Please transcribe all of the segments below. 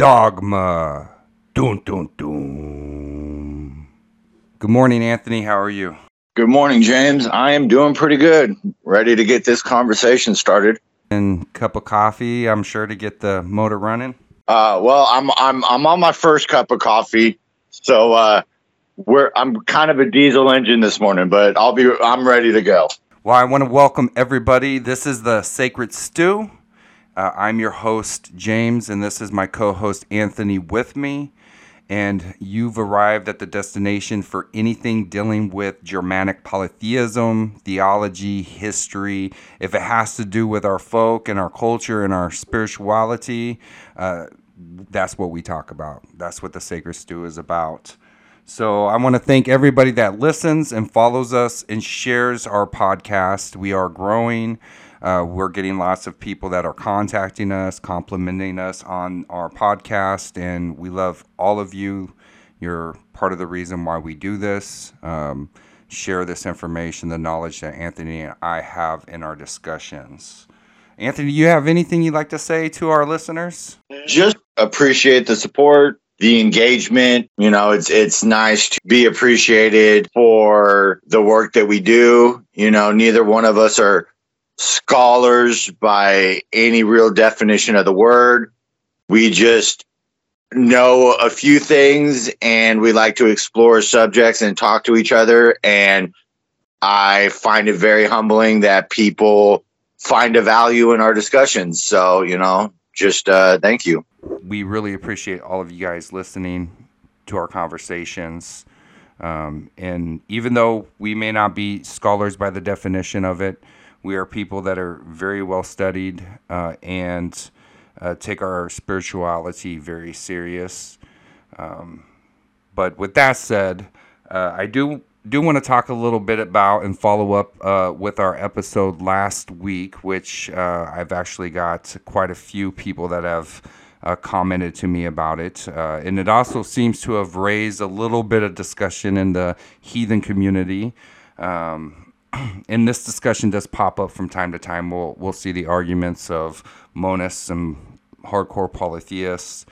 Dogma. Dun, dun, dun. Good morning, Anthony. How are you? Good morning, James. I am doing pretty good. Ready to get this conversation started. And cup of coffee, I'm sure, to get the motor running. Uh, well, I'm I'm I'm on my first cup of coffee, so uh, we're I'm kind of a diesel engine this morning, but I'll be I'm ready to go. Well, I want to welcome everybody. This is the Sacred Stew. Uh, I'm your host, James, and this is my co host, Anthony, with me. And you've arrived at the destination for anything dealing with Germanic polytheism, theology, history. If it has to do with our folk and our culture and our spirituality, uh, that's what we talk about. That's what the Sacred Stew is about. So I want to thank everybody that listens and follows us and shares our podcast. We are growing. Uh, we're getting lots of people that are contacting us, complimenting us on our podcast, and we love all of you. You're part of the reason why we do this. Um, share this information, the knowledge that Anthony and I have in our discussions. Anthony, do you have anything you'd like to say to our listeners? Just appreciate the support, the engagement. You know, it's it's nice to be appreciated for the work that we do. You know, neither one of us are scholars by any real definition of the word. We just know a few things and we like to explore subjects and talk to each other. And I find it very humbling that people find a value in our discussions. So, you know, just uh, thank you. We really appreciate all of you guys listening to our conversations. Um, and even though we may not be scholars by the definition of it, we are people that are very well studied uh, and uh, take our spirituality very serious. Um, but with that said, uh, I do do want to talk a little bit about and follow up uh, with our episode last week, which uh, I've actually got quite a few people that have uh, commented to me about it. Uh, and it also seems to have raised a little bit of discussion in the heathen community. Um, and this discussion does pop up from time to time. We'll we'll see the arguments of monists and hardcore polytheists,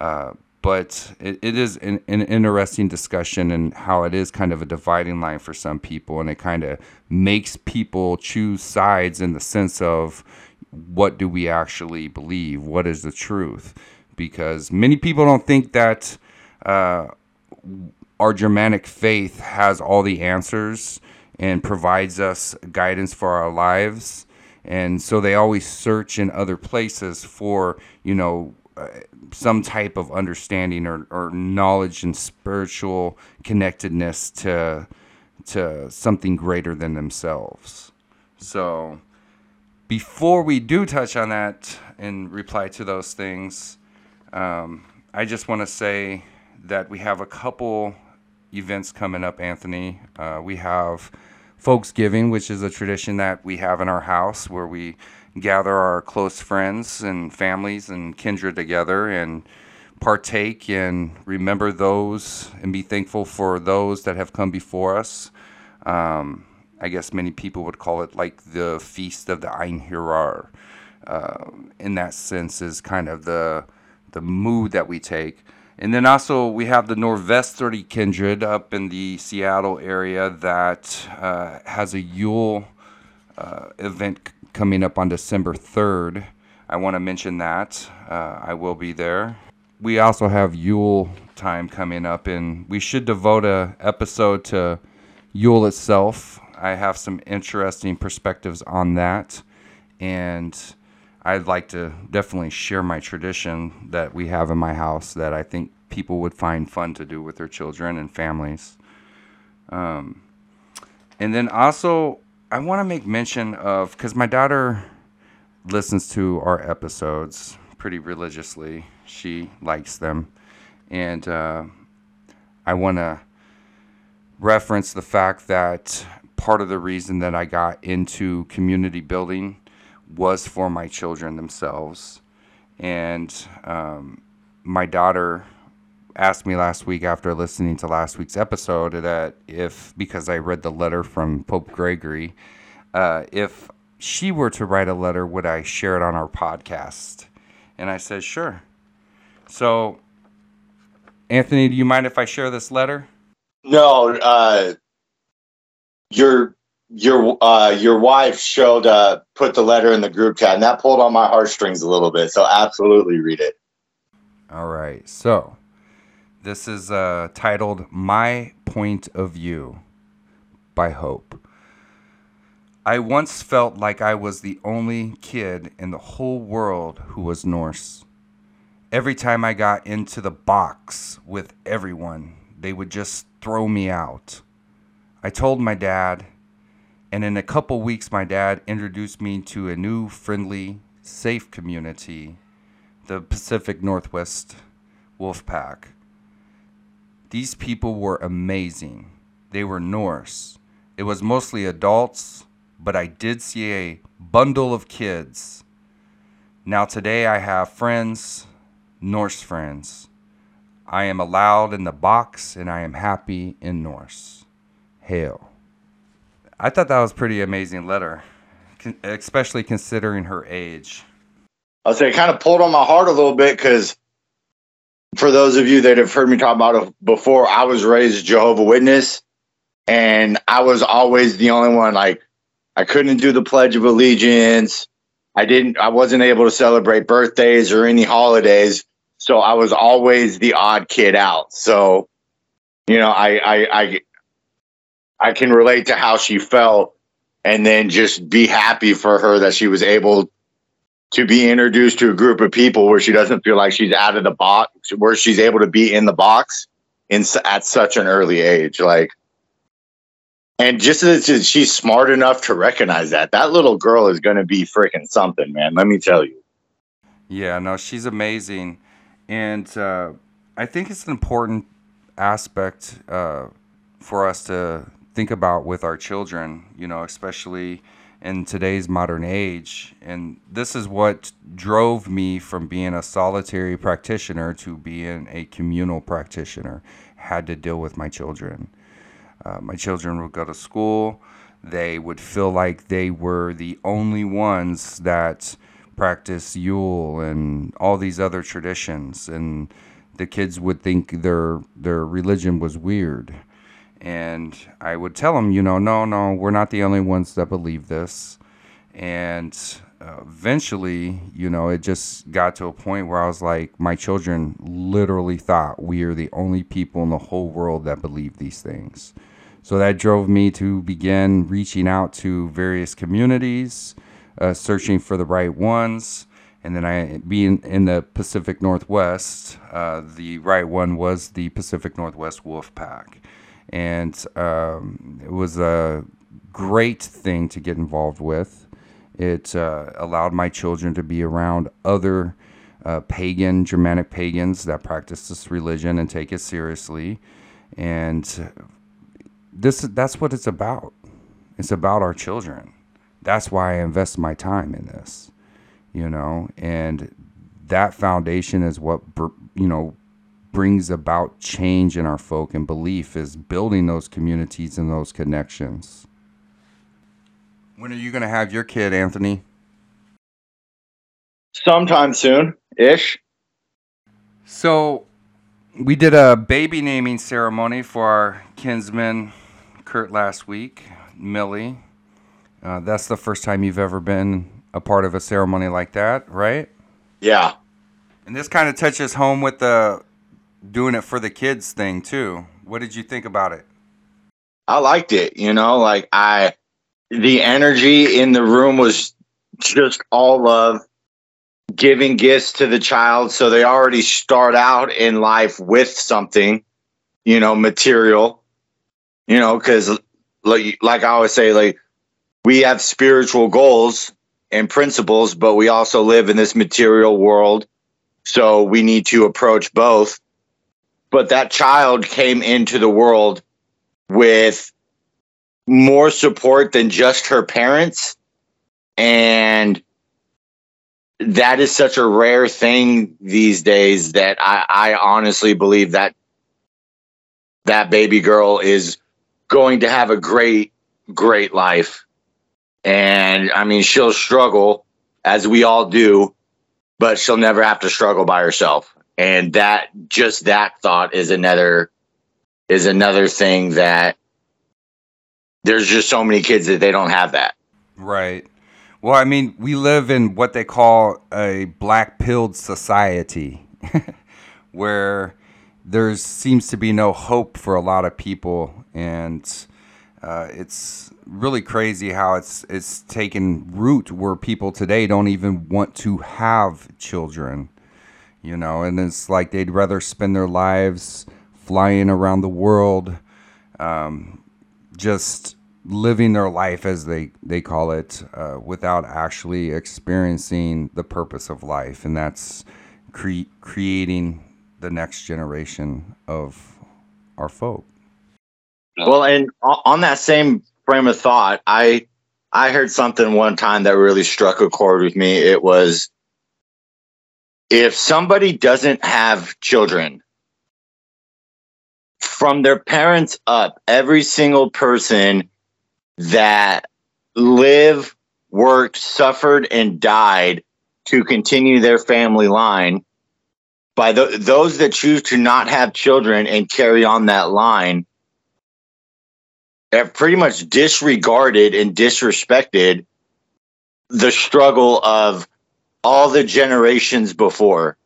uh, but it, it is an, an, interesting discussion and how it is kind of a dividing line for some people, and it kind of makes people choose sides in the sense of what do we actually believe, what is the truth, because many people don't think that. Uh, our Germanic faith has all the answers and provides us guidance for our lives. And so they always search in other places for, you know, uh, some type of understanding or, or knowledge and spiritual connectedness to to something greater than themselves. So before we do touch on that and reply to those things, um, I just want to say that we have a couple events coming up, Anthony. Uh, we have Folksgiving, which is a tradition that we have in our house where we gather our close friends and families and kindred together and partake and remember those and be thankful for those that have come before us. Um, I guess many people would call it like the feast of the Einherjar. Uh, in that sense, is kind of the the mood that we take. And then also we have the Norvest 30 Kindred up in the Seattle area that uh, has a Yule uh, event c- coming up on December 3rd. I want to mention that. Uh, I will be there. We also have Yule time coming up, and we should devote a episode to Yule itself. I have some interesting perspectives on that, and I'd like to definitely share my tradition that we have in my house that I think people would find fun to do with their children and families. Um, and then also, I want to make mention of because my daughter listens to our episodes pretty religiously. She likes them. And uh, I want to reference the fact that part of the reason that I got into community building was for my children themselves. And um, my daughter asked me last week after listening to last week's episode that if, because I read the letter from Pope Gregory, uh, if she were to write a letter, would I share it on our podcast? And I said, sure. So, Anthony, do you mind if I share this letter? No, uh, your your uh, your wife showed uh, put the letter in the group chat, and that pulled on my heartstrings a little bit. So absolutely read it. All right. So, this is uh, titled "My Point of View" by Hope. I once felt like I was the only kid in the whole world who was Norse. Every time I got into the box with everyone, they would just throw me out. I told my dad, and in a couple weeks, my dad introduced me to a new, friendly, safe community, the Pacific Northwest Wolfpack. These people were amazing. They were Norse. It was mostly adults, but I did see a bundle of kids. Now, today I have friends, Norse friends. I am allowed in the box and I am happy in Norse. Hail. I thought that was pretty amazing letter, especially considering her age. I'll say it kind of pulled on my heart a little bit because for those of you that have heard me talk about it before, I was raised Jehovah Witness, and I was always the only one. Like I couldn't do the Pledge of Allegiance. I didn't. I wasn't able to celebrate birthdays or any holidays, so I was always the odd kid out. So, you know, I I I, I can relate to how she felt, and then just be happy for her that she was able to be introduced to a group of people where she doesn't feel like she's out of the box, where she's able to be in the box in at such an early age, like. And just that she's smart enough to recognize that that little girl is going to be freaking something, man. Let me tell you. Yeah, no, she's amazing, and uh, I think it's an important aspect uh, for us to think about with our children. You know, especially in today's modern age. And this is what drove me from being a solitary practitioner to being a communal practitioner. Had to deal with my children. Uh, my children would go to school. They would feel like they were the only ones that practice Yule and all these other traditions, and the kids would think their their religion was weird and I would tell them, you know, no, no, we're not the only ones that believe this. And uh, eventually, you know, it just got to a point where I was like, my children literally thought we are the only people in the whole world that believe these things. So that drove me to begin reaching out to various communities, uh, searching for the right ones. And then I, being in the Pacific Northwest, uh, the right one was the Pacific Northwest Wolf Pack and um, it was a great thing to get involved with. It uh, allowed my children to be around other uh, pagan, Germanic pagans that practice this religion and take it seriously. And this that's what it's about. It's about our children. That's why I invest my time in this, you know. And that foundation is what you know brings about change in our folk and belief is building those communities and those connections. When are you going to have your kid, Anthony? Sometime soon ish. So, we did a baby naming ceremony for our kinsman, Kurt, last week, Millie. Uh, that's the first time you've ever been a part of a ceremony like that, right? Yeah. And this kind of touches home with the doing it for the kids thing too. What did you think about it? I liked it. You know, like I, the energy in the room was just all love, giving gifts to the child. So they already start out in life with something, you know, material, you know, because like, like I always say, like we have spiritual goals and principles, but we also live in this material world. So we need to approach both but that child came into the world with more support than just her parents. And that is such a rare thing these days that I, I honestly believe that that baby girl is going to have a great great life. And i mean she'll struggle as we all do but she'll never have to struggle by herself And that just that thought is another is another thing that there's just so many kids that they don't have that. Right. Well, I mean, we live in what they call a black pilled society where there seems to be no hope for a lot of people. And uh, it's really crazy how it's it's taken root where people today don't even want to have children, you know, and it's like they'd rather spend their lives flying around the world, um, just living their life as they they call it, uh, without actually experiencing the purpose of life, and that's cre- creating the next generation of our folk. Well, and on that same frame of thought, I I heard something one time that really struck a chord with me. It was if somebody doesn't have children, from their parents up, every single person that lived, worked, suffered, and died to continue their family line, by the, those that choose to not have children and carry on that line, have pretty much disregarded and disrespected the struggle of all the generations before.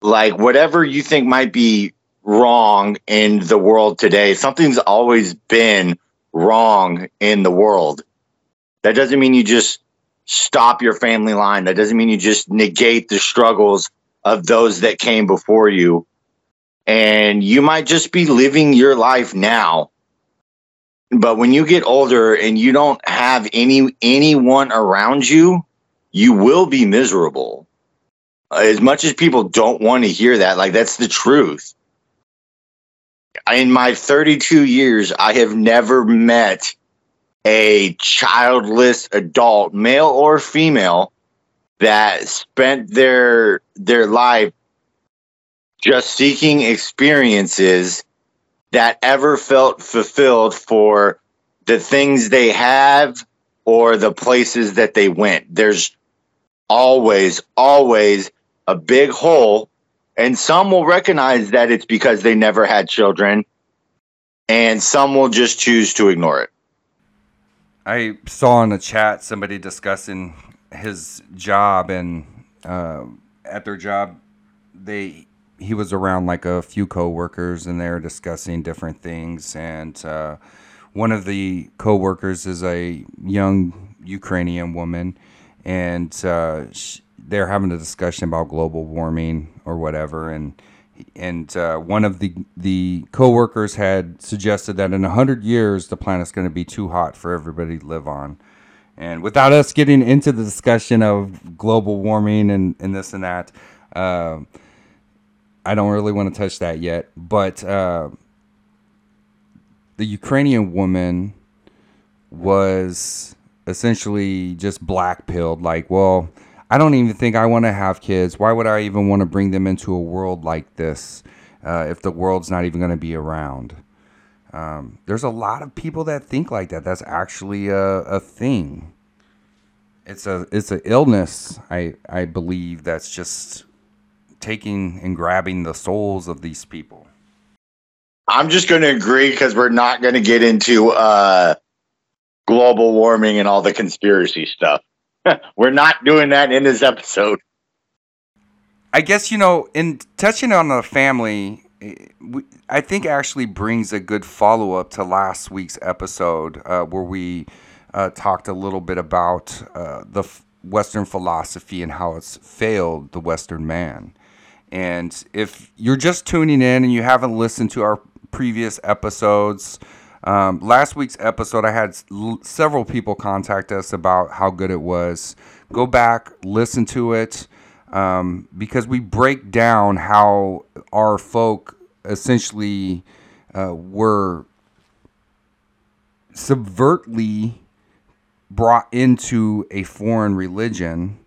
Like whatever you think might be wrong in the world today, something's always been wrong in the world. That doesn't mean you just stop your family line. That doesn't mean you just negate the struggles of those that came before you. And you might just be living your life now but when you get older and you don't have any anyone around you you will be miserable uh, as much as people don't want to hear that like that's the truth in my 32 years i have never met a childless adult male or female that spent their their life just seeking experiences that ever felt fulfilled for the things they have or the places that they went. There's always, always a big hole. And some will recognize that it's because they never had children, and some will just choose to ignore it. I saw in the chat somebody discussing his job, and uh, at their job, they he was around like a few coworkers and they were discussing different things and uh, one of the coworkers is a young Ukrainian woman and uh, they're having a discussion about global warming or whatever. And and uh, one of the the coworkers had suggested that in 100 years the planet's going to be too hot for everybody to live on. And without us getting into the discussion of global warming and, and this and that uh, I don't really want to touch that yet, but uh, the Ukrainian woman was essentially just black pilled. Like, well, I don't even think I want to have kids. Why would I even want to bring them into a world like this uh, if the world's not even going to be around? Um, there's a lot of people that think like that. That's actually a, a thing. It's a it's an illness. I I believe that's just taking and grabbing the souls of these people. I'm just going to agree because we're not going to get into uh, global warming and all the conspiracy stuff. we're not doing that in this episode. I guess, you know, in touching on the family, I think actually brings a good follow up to last week's episode uh, where we uh, talked a little bit about uh, the Western philosophy and how it's failed the Western man. And if you're just tuning in and you haven't listened to our previous episodes, um, last week's episode, I had l- several people contact us about how good it was. Go back, listen to it, um, because we break down how our folk essentially uh, were subvertly brought into a foreign religion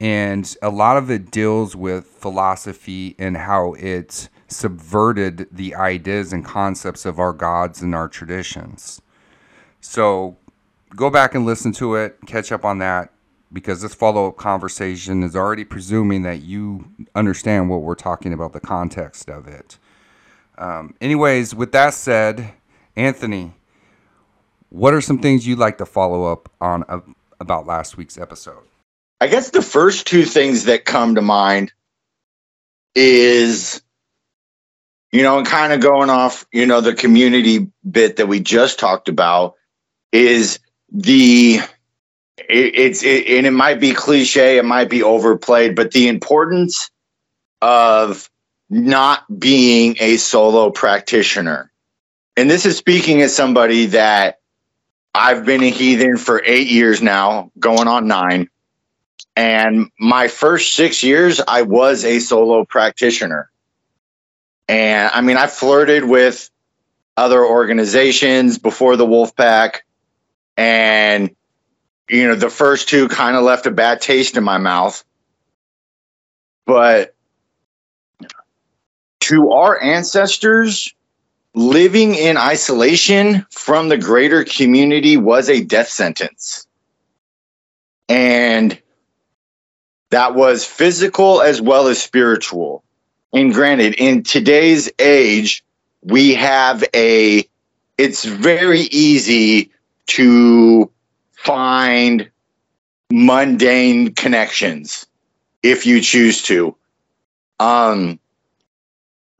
and a lot of it deals with philosophy and how it subverted the ideas and concepts of our gods and our traditions. So go back and listen to it, catch up on that. because this follow up conversation is already presuming that you understand what we're talking about, the context of it. Um, anyways, with that said, Anthony, what are some things you'd like to follow up on uh, about last week's episode? I guess the first two things that come to mind is, you know, and kind of going off, you know, the community bit that we just talked about is the it, it's it, and it might be cliche, it might be overplayed, but the importance of not being a solo practitioner. And this is speaking as somebody that I've been a heathen for eight years now, going on nine. And my first six years, I was a solo practitioner. And I mean, I flirted with other organizations before the Wolfpack. And you know, the first two kind of left a bad taste in my mouth. But to our ancestors, living in isolation from the greater community was a death sentence. And that was physical as well as spiritual. And granted, in today's age, we have a, it's very easy to find mundane connections if you choose to. Um,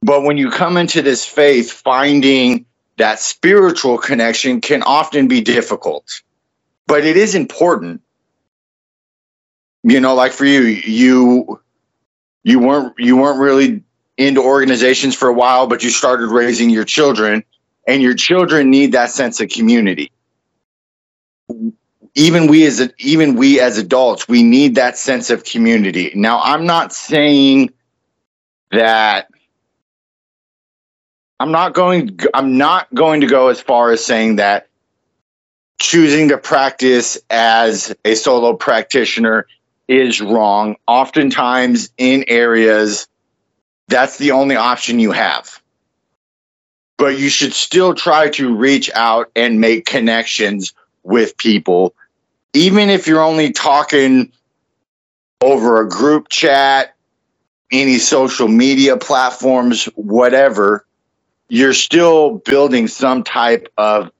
but when you come into this faith, finding that spiritual connection can often be difficult, but it is important. You know, like for you, you you weren't you weren't really into organizations for a while, but you started raising your children, and your children need that sense of community. Even we as a, even we as adults we need that sense of community. Now i'm not saying that i'm not going i'm not going to go as far as saying that choosing to practice as a solo practitioner is wrong oftentimes in areas that's the only option you have but you should still try to reach out and make connections with people even if you're only talking over a group chat, any social media platforms, whatever, you're still building some type of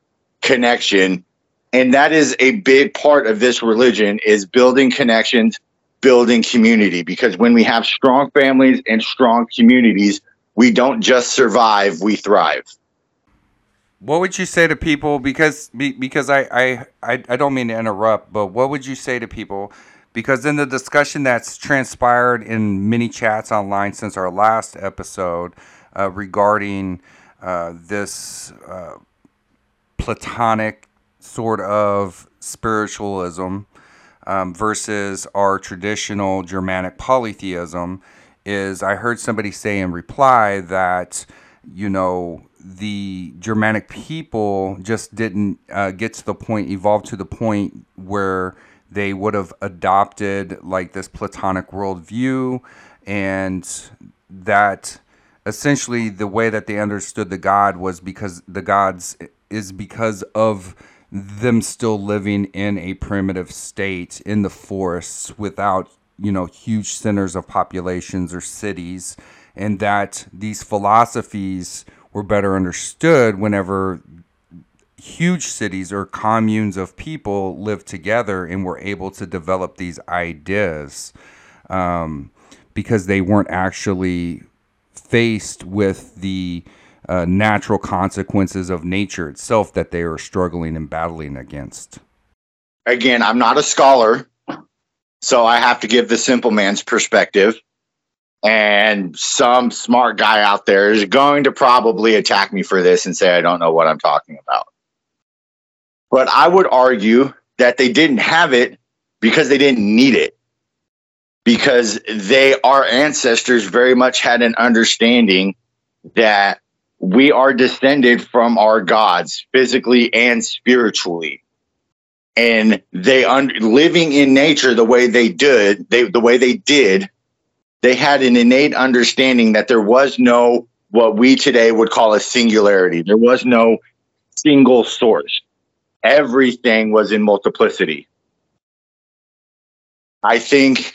connection. And that is a big part of this religion is building connections, building community. Because when we have strong families and strong communities, we don't just survive, we thrive. What would you say to people? Because because I, I, I, don't mean to interrupt, but what would you say to people? Because in the discussion that's transpired in many chats online since our last episode uh, regarding uh, this uh, Platonic sort of spiritualism um, versus our traditional Germanic polytheism, is I heard somebody say in reply that you know the Germanic people just didn't uh, get to the point, evolve to the point where they would have adopted like this Platonic worldview, and that essentially the way that they understood the God was because the gods is because of them still living in a primitive state in the forests without you know huge centers of populations or cities and that these philosophies were better understood whenever huge cities or communes of people lived together and were able to develop these ideas um, because they weren't actually faced with the uh, natural consequences of nature itself that they are struggling and battling against. Again, I'm not a scholar, so I have to give the simple man's perspective and some smart guy out there is going to probably attack me for this and say I don't know what I'm talking about. But I would argue that they didn't have it because they didn't need it. Because they, our ancestors, very much had an understanding that we are descended from our gods physically and spiritually. And they un- living in nature the way they did, they the way they did they had an innate understanding that there was no what we today would call a singularity. There was no single source. Everything was in multiplicity. I think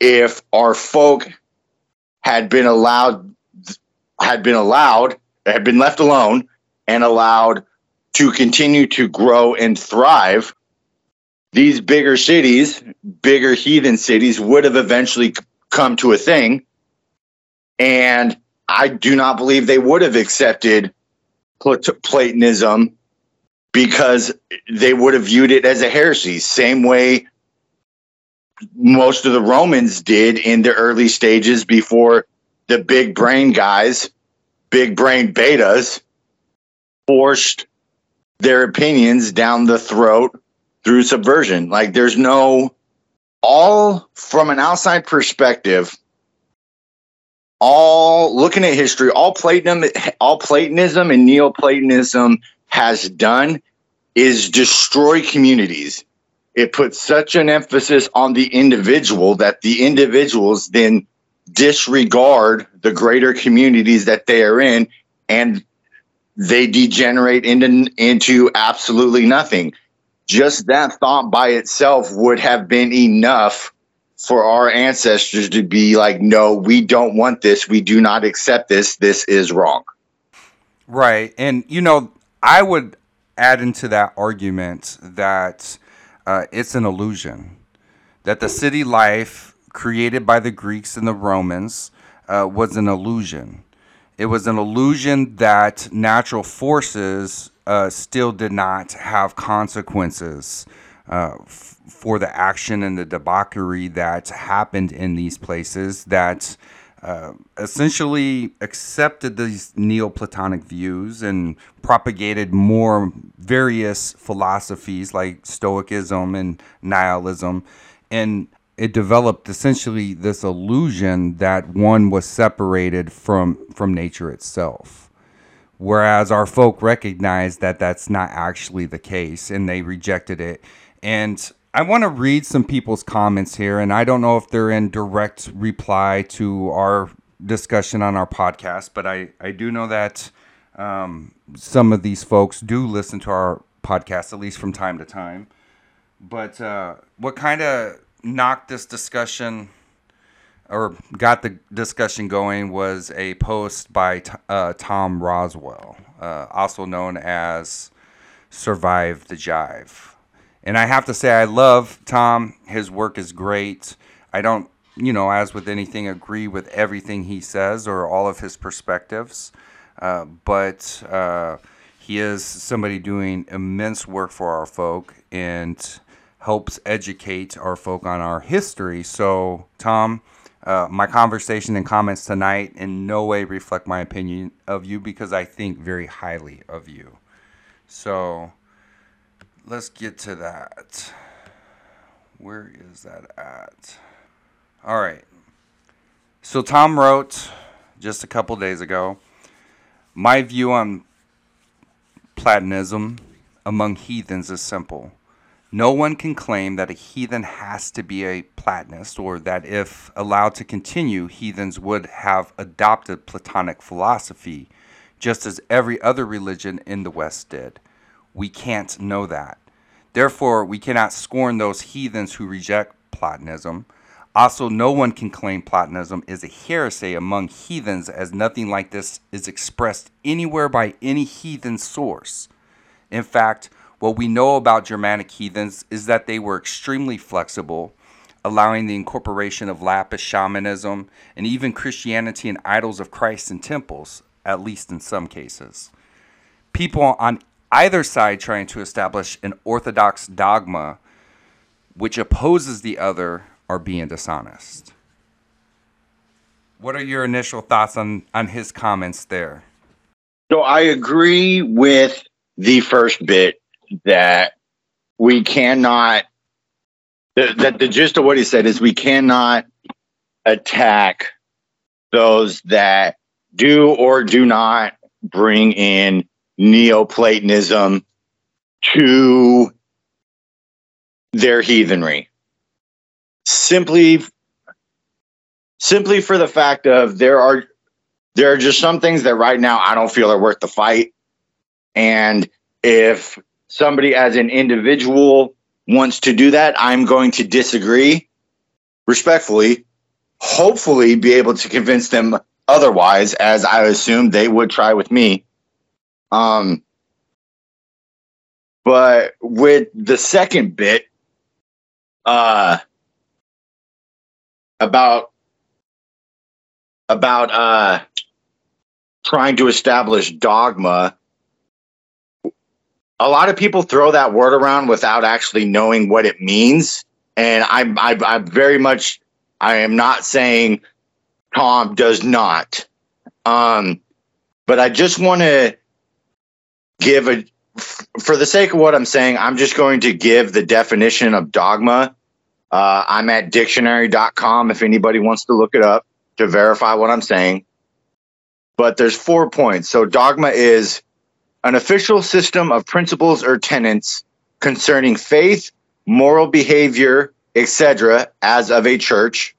if our folk had been allowed had been allowed had been left alone and allowed to continue to grow and thrive these bigger cities bigger heathen cities would have eventually come to a thing. And i do not believe they would have accepted platonism because they would have viewed it as a heresy same way most of the romans did in the early stages before the big brain guys, big brain betas, forced their opinions down the throat through subversion. Like there's no all from an outside perspective, all looking at history, all Platonism, all Platonism and Neoplatonism has done is destroy communities. It puts such an emphasis on the individual that the individuals then disregard the greater communities that they are in and they degenerate into into absolutely nothing. Just that thought by itself would have been enough for our ancestors to be like no we don't want this. We do not accept this. This is wrong. Right. And you know i would add into that argument that uh, it's an illusion that the city life created by the Greeks and the Romans uh, was an illusion. It was an illusion that natural forces uh, still did not have consequences uh, f- for the action and the debauchery that happened in these places that uh, essentially accepted these Neoplatonic views and propagated more various philosophies like Stoicism and nihilism. And it developed essentially this illusion that one was separated from from nature itself. Whereas our folk recognized that that's not actually the case and they rejected it. And i want to read some people's comments here and i don't know if they're in direct reply to our discussion on our podcast but i i do know that um, some of these folks do listen to our podcast at least from time to time. But uh, what kind of knocked this discussion or got the discussion going was a post by uh, Tom Rowsell, uh, also known as Survive the Jive. And I have to say, I love Tom. His work is great. I don't, you know, as with anything, agree with everything he says or all of his perspectives. Uh, but uh, he is somebody doing immense work for our folk. And helps educate our folk on our history. So, Tom, uh, my conversation and comments tonight in no way reflect my opinion of you because I think very highly of you. So, let's get to that. Where is that at? All right. So, Tom wrote just a couple days ago My view on Platonism among heathens is simple no one can claim that a heathen has to be a Platonist, or that if allowed to continue, heathens would have adopted Platonic philosophy, just as every other religion in the West did. We can't know that. Therefore, we cannot scorn those heathens who reject Platonism. Also, no one can claim Platonism is a heresy among heathens, as nothing like this is expressed anywhere by any heathen source. In fact, what we know about Germanic heathens is that they were extremely flexible, allowing the incorporation of Lappish shamanism and even Christianity and idols of Christ in temples, at least in some cases. People on either side trying to establish an orthodox dogma which opposes the other are being dishonest. What are your initial thoughts on, on his comments there? So I agree with the first bit that we cannot that the gist of what he said is we cannot attack those that do or do not bring in Neoplatonism to their heathenry. Simply simply for the fact of there are there are just some things that right now I don't feel are worth the fight. And if somebody as an individual wants to do that, I'm going to disagree respectfully, hopefully be able to convince them otherwise, as I assume they would try with me. Um, but with the second bit, uh, about about uh trying to establish dogma a lot of people throw that word around without actually knowing what it means. And i'm i i very much i am not saying tom does not. Um but i just want to give a for the sake of what i'm saying i'm just going to give the definition of dogma. Uh, i'm at dictionary.com if anybody wants to look it up to verify what i'm saying. But there's four points. So dogma is an official system of principles or tenets concerning faith, moral behavior, etc., as of a church,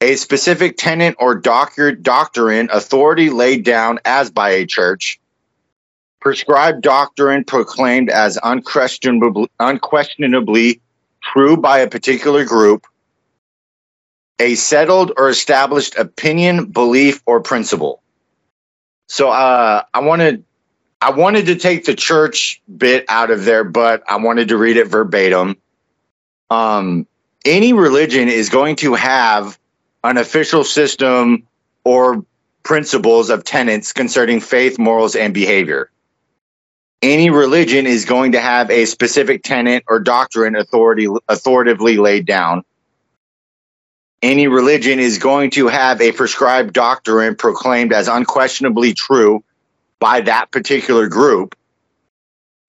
a specific tenet or doctrine authority laid down as by a church, prescribed doctrine proclaimed as unquestionably, unquestionably true by a particular group, a settled or established opinion, belief, or principle. So uh, I want to I wanted to take the church bit out of there, but I wanted to read it verbatim. Um, any religion is going to have an official system or principles of tenets concerning faith, morals, and behavior. Any religion is going to have a specific tenet or doctrine authority authoritatively laid down. Any religion is going to have a prescribed doctrine proclaimed as unquestionably true by that particular group.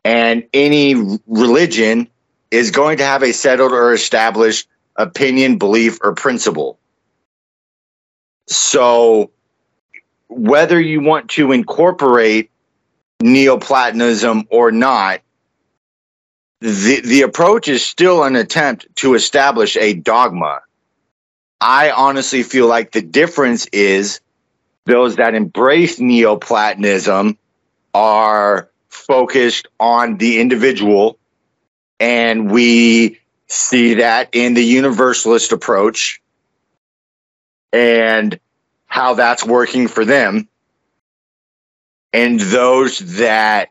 And any religion is going to have a settled or established opinion, belief, or principle. So, whether you want to incorporate Neoplatonism or not, the, the approach is still an attempt to establish a dogma. I honestly feel like the difference is those that embrace Neoplatonism are focused on the individual. And we see that in the universalist approach and how that's working for them. And those that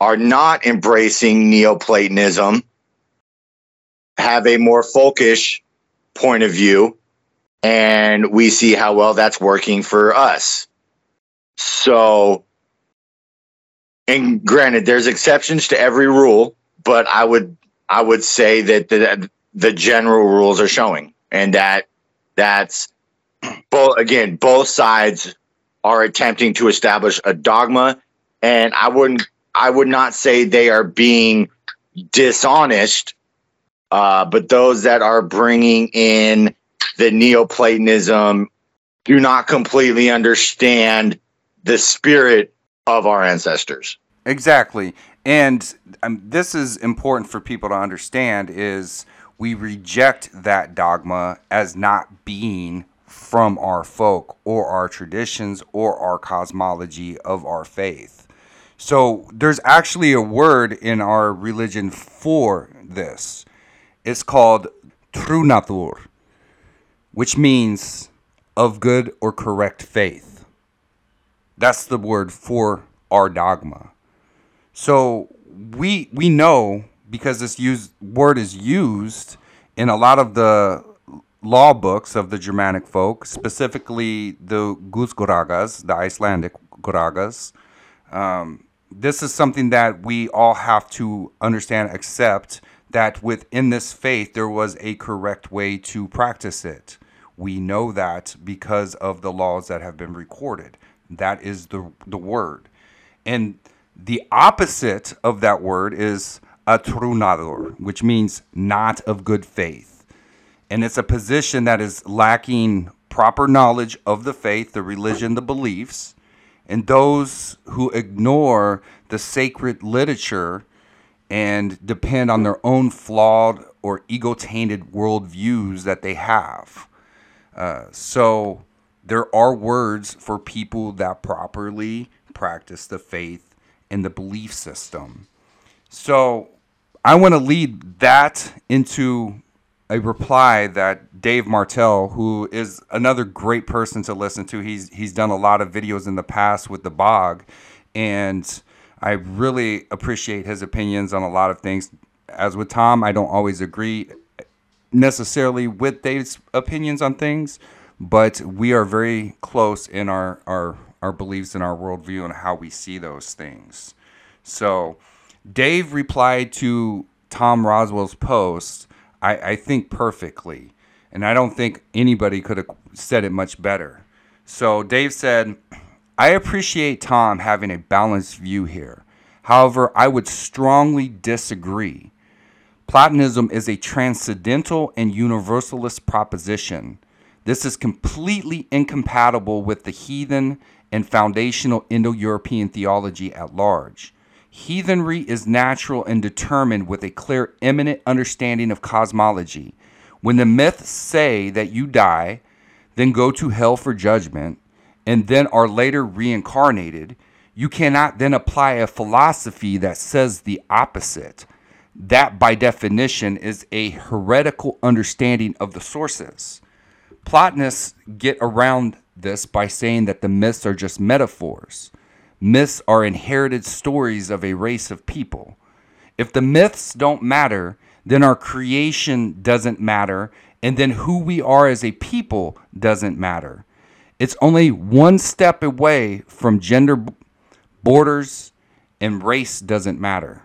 are not embracing Neoplatonism have a more folkish point of view and we see how well that's working for us. So, and granted, there's exceptions to every rule, but I would I would say that the the general rules are showing, and that that's both again both sides are attempting to establish a dogma, and I wouldn't I would not say they are being dishonest, uh, but those that are bringing in the Neoplatonism do not completely understand the spirit of our ancestors. Exactly. And um, this is important for people to understand is we reject that dogma as not being from our folk or our traditions or our cosmology of our faith. So there's actually a word in our religion for this. It's called trunatur which means of good or correct faith. That's the word for our dogma. So we we know because this word is used in a lot of the law books of the Germanic folk, specifically the Gusgoragas, the Icelandic Grágás. Um, this is something that we all have to understand, accept that within this faith there was a correct way to practice it. We know that because of the laws that have been recorded. That is the, the word. And the opposite of that word is atrunador, which means not of good faith. And it's a position that is lacking proper knowledge of the faith, the religion, the beliefs, and those who ignore the sacred literature and depend on their own flawed or ego tainted worldviews that they have. Uh, so there are words for people that properly practice the faith and the belief system. So I want to lead that into a reply that Dave Martell, who is another great person to listen to, he's he's done a lot of videos in the past with the Bog, and I really appreciate his opinions on a lot of things. As with Tom, I don't always agree necessarily with Dave's opinions on things, but we are very close in our our our beliefs and our worldview and how we see those things. So, Dave replied to Tom Rowsell's post I, I think perfectly. And I don't think anybody could have said it much better. So Dave said, I appreciate Tom having a balanced view here. However, I would strongly disagree. Platonism is a transcendental and universalist proposition. This is completely incompatible with the heathen and foundational Indo European theology at large. Heathenry is natural and determined with a clear, immanent understanding of cosmology. When the myths say that you die, then go to hell for judgment, and then are later reincarnated, you cannot then apply a philosophy that says the opposite. That, by definition, is a heretical understanding of the sources. Platonists get around this by saying that the myths are just metaphors. Myths are inherited stories of a race of people. If the myths don't matter, then our creation doesn't matter, and then who we are as a people doesn't matter. It's only one step away from gender borders, and race doesn't matter.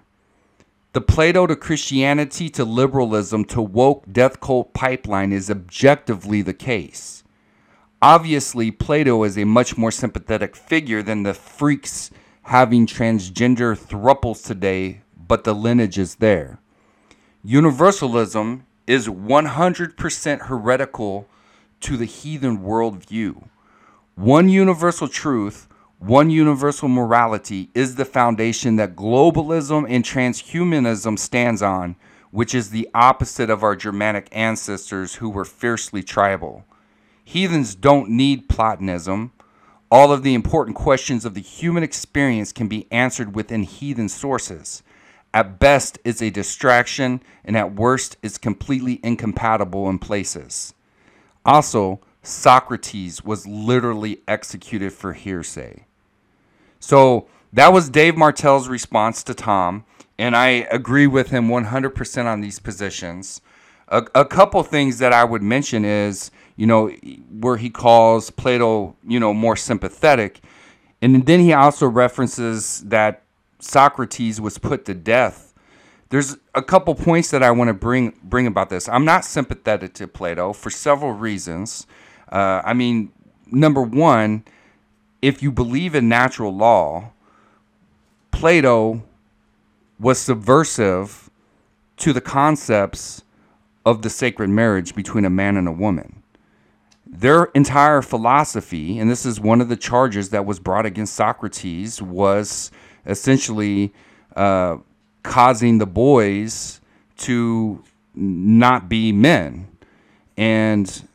The Plato to Christianity to liberalism to woke death cult pipeline is objectively the case. Obviously, Plato is a much more sympathetic figure than the freaks having transgender thruples today, but the lineage is there. Universalism is 100% heretical to the heathen worldview. One universal truth, one universal morality is the foundation that globalism and transhumanism stands on, which is the opposite of our Germanic ancestors who were fiercely tribal. Heathens don't need Platonism. All of the important questions of the human experience can be answered within heathen sources. At best, it's a distraction, and at worst, it's completely incompatible in places. Also, Socrates was literally executed for heresy. So that was Dave Martell's response to Tom, and I agree with him 100% on these positions. A, a couple things that I would mention is you know, where he calls Plato, you know, more sympathetic. And then he also references that Socrates was put to death. There's a couple points that I want to bring bring about this. I'm not sympathetic to Plato for several reasons. Uh, I mean, number one, if you believe in natural law, Plato was subversive to the concepts of the sacred marriage between a man and a woman. Their entire philosophy, and this is one of the charges that was brought against Socrates, was essentially uh, causing the boys to not be men. And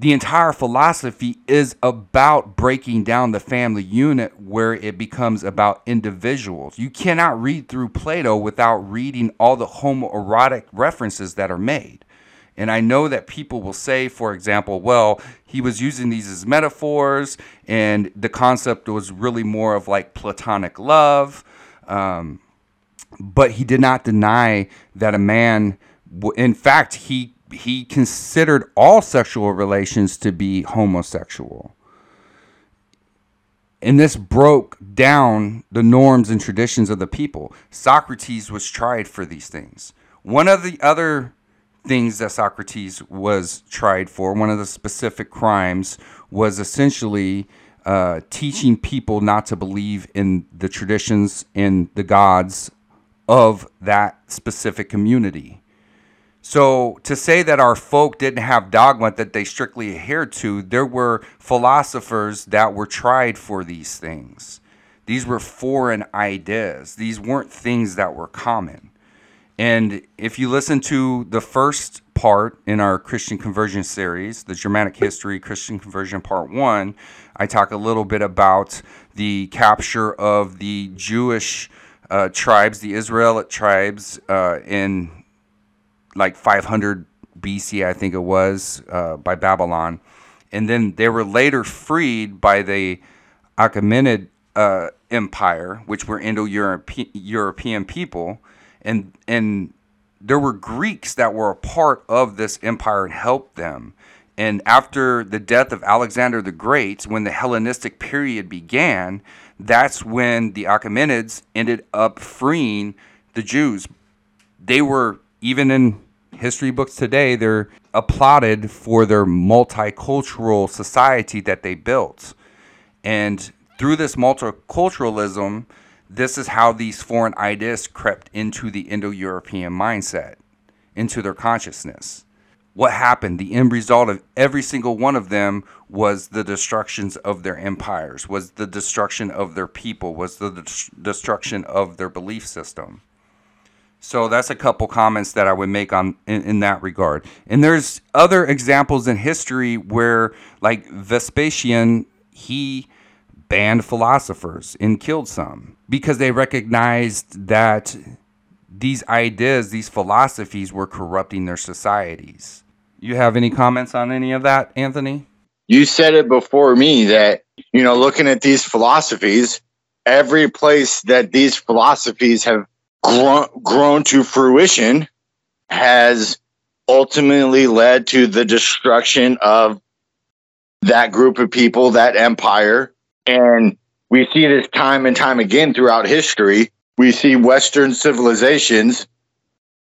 the entire philosophy is about breaking down the family unit where it becomes about individuals. You cannot read through Plato without reading all the homoerotic references that are made. And I know that people will say, for example, well, he was using these as metaphors, and the concept was really more of like platonic love. Um, but he did not deny that a man, in fact, he he considered all sexual relations to be homosexual. And this broke down the norms and traditions of the people. Socrates was tried for these things. One of the other things that Socrates was tried for, one of the specific crimes, was essentially uh, teaching people not to believe in the traditions and the gods of that specific community. So, to say that our folk didn't have dogma that they strictly adhered to, there were philosophers that were tried for these things. These were foreign ideas, these weren't things that were common. And if you listen to the first part in our Christian conversion series, the Germanic History Christian Conversion Part 1, I talk a little bit about the capture of the Jewish uh, tribes, the Israelite tribes uh, in like 500 BC, I think it was, uh, by Babylon, and then they were later freed by the Achaemenid uh, Empire, which were Indo-European people, and and there were Greeks that were a part of this empire and helped them. And after the death of Alexander the Great, when the Hellenistic period began, that's when the Achaemenids ended up freeing the Jews. They were, even in history books today, they're applauded for their multicultural society that they built. And through this multiculturalism, this is how these foreign ideas crept into the Indo European mindset, into their consciousness what happened? The end result of every single one of them was the destructions of their empires, was the destruction of their people, was the destruction of their belief system. So that's a couple comments that I would make on in, in, that regard. And there's other examples in history where, like Vespasian, he banned philosophers and killed some because they recognized that these ideas, these philosophies were corrupting their societies. You have any comments on any of that, Anthony? You said it before me that, you know, looking at these philosophies, every place that these philosophies have grown, grown to fruition has ultimately led to the destruction of that group of people, that empire. And we see this time and time again throughout history. We see Western civilizations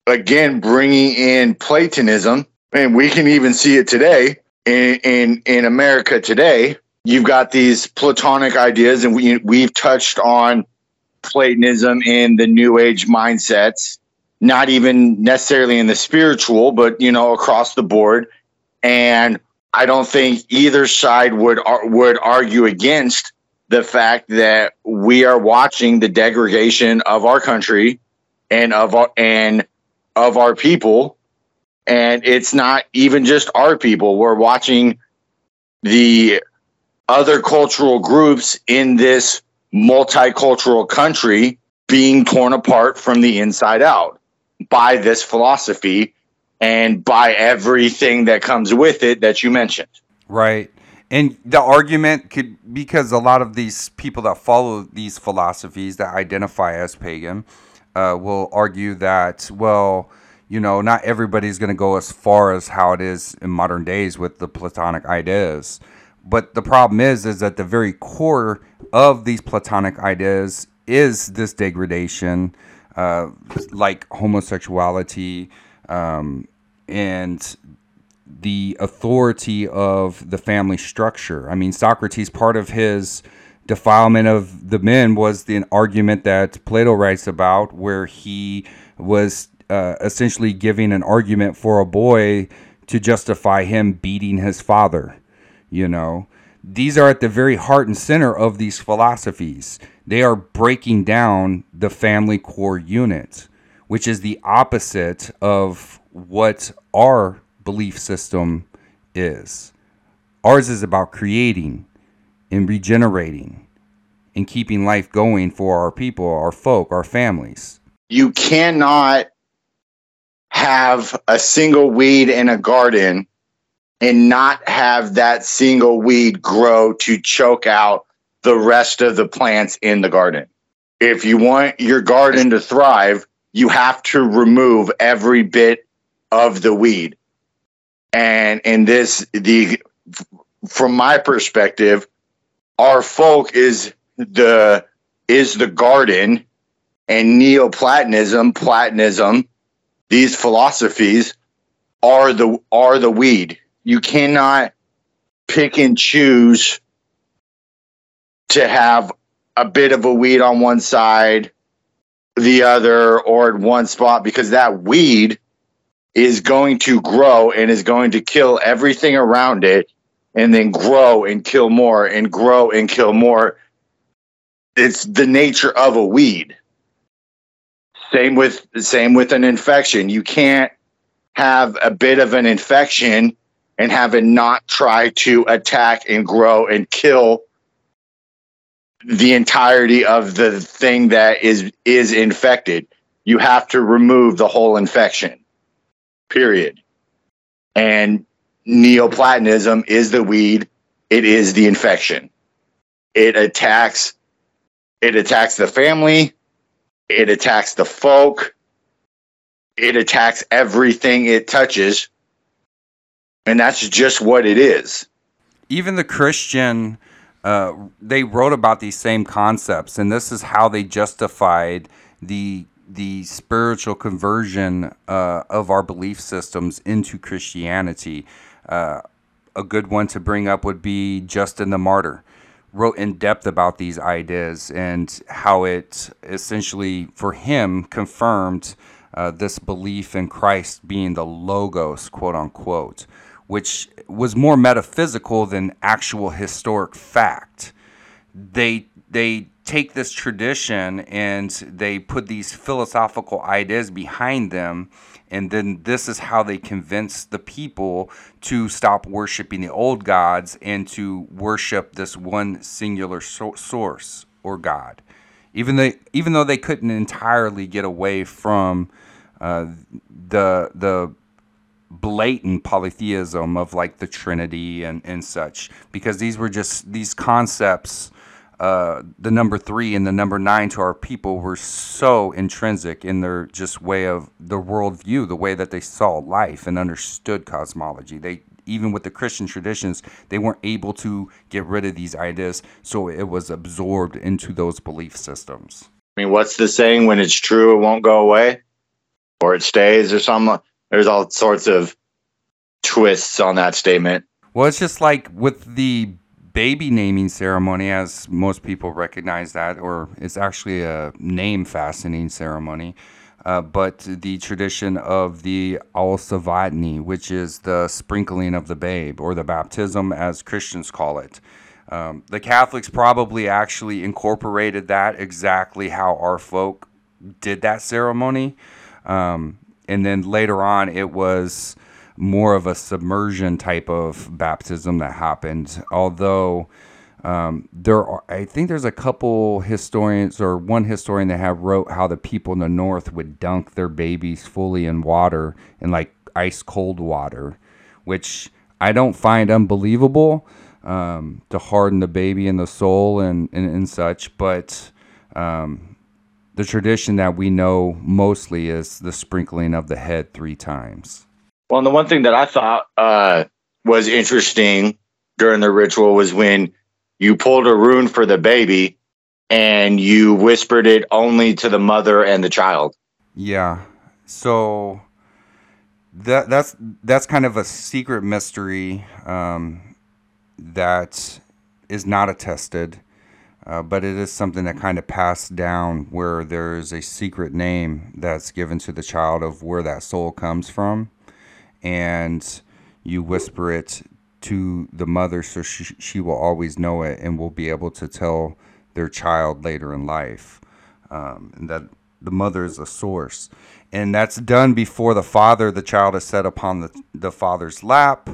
again bringing in Platonism and we can even see it today in in, in America today. You've got these Platonic ideas, and we we've touched on Platonism in the New Age mindsets, not even necessarily in the spiritual, but you know across the board. And I don't think either side would would argue against the fact that we are watching the degradation of our country and of our and of our people and it's not even just our people. We're watching the other cultural groups in this multicultural country being torn apart from the inside out by this philosophy and by everything that comes with it that you mentioned. Right. And the argument could, because a lot of these people that follow these philosophies that identify as pagan uh, will argue that, well, you know, not everybody's going to go as far as how it is in modern days with the Platonic ideas. But the problem is, is that the very core of these Platonic ideas is this degradation, uh, like homosexuality, um, and the authority of the family structure. I mean, Socrates, part of his defilement of the men was the argument that Plato writes about, where he was uh, essentially giving an argument for a boy to justify him beating his father. You know, these are at the very heart and center of these philosophies. They are breaking down the family core unit, which is the opposite of what our belief system is. Ours is about creating and regenerating and keeping life going for our people, our folk, our families. You cannot have a single weed in a garden and not have that single weed grow to choke out the rest of the plants in the garden. If you want your garden to thrive, you have to remove every bit of the weed. And in this, the from my perspective, our folk is the is the garden and neoplatonism, platonism these philosophies are the are the weed. You cannot pick and choose to have a bit of a weed on one side, the other, or at one spot because that weed is going to grow and is going to kill everything around it and then grow and kill more and grow and kill more. It's the nature of a weed. Same with same with an infection. You can't have a bit of an infection and have it not try to attack and grow and kill the entirety of the thing that is is infected. You have to remove the whole infection. period. And neoplatonism is the weed, it is the infection. It attacks it attacks the family, it attacks the folk, it attacks everything it touches. And that's just what it is. Even the Christian uh, they wrote about these same concepts, and this is how they justified the the spiritual conversion uh, of our belief systems into Christianity. Uh, a good one to bring up would be Justin the Martyr. Wrote in depth about these ideas and how it essentially, for him, confirmed uh, this belief in Christ being the Logos, quote unquote, which was more metaphysical than actual historic fact. They they take this tradition and they put these philosophical ideas behind them and then this is how they convince the people to stop worshiping the old gods and to worship this one singular so- source or god even they even though they couldn't entirely get away from uh, the the blatant polytheism of like the Trinity and, and such, because these were just these concepts. Uh, the number three and the number nine to our people were so intrinsic in their just way of the worldview, the way that they saw life and understood cosmology. They even with the Christian traditions, they weren't able to get rid of these ideas, so it was absorbed into those belief systems. I mean, what's the saying? When it's true, it won't go away, or it stays, or something. There's all sorts of twists on that statement. Well, it's just like with the baby naming ceremony, as most people recognize that, or it's actually a name fastening ceremony. Uh, but the tradition of the ausa vatni, which is the sprinkling of the babe, or the baptism, as Christians call it. Um, the Catholics probably actually incorporated that exactly how our folk did that ceremony. Um, and then later on, it was more of a submersion type of baptism that happened. Although um, there are, I think there's a couple historians or one historian that have wrote how the people in the north would dunk their babies fully in water in like ice cold water, which I don't find unbelievable um, to harden the baby and the soul and, and, and such. But um, the tradition that we know mostly is the sprinkling of the head three times. Well, and the one thing that I thought uh, was interesting during the ritual was when you pulled a rune for the baby and you whispered it only to the mother and the child. Yeah. So that that's that's kind of a secret mystery um, that is not attested, uh, but it is something that kind of passed down where there is a secret name that's given to the child of where that soul comes from, and you whisper it to the mother so she, she will always know it and will be able to tell their child later in life um, and that the mother is a source. And that's done before the father the child is set upon the, the father's lap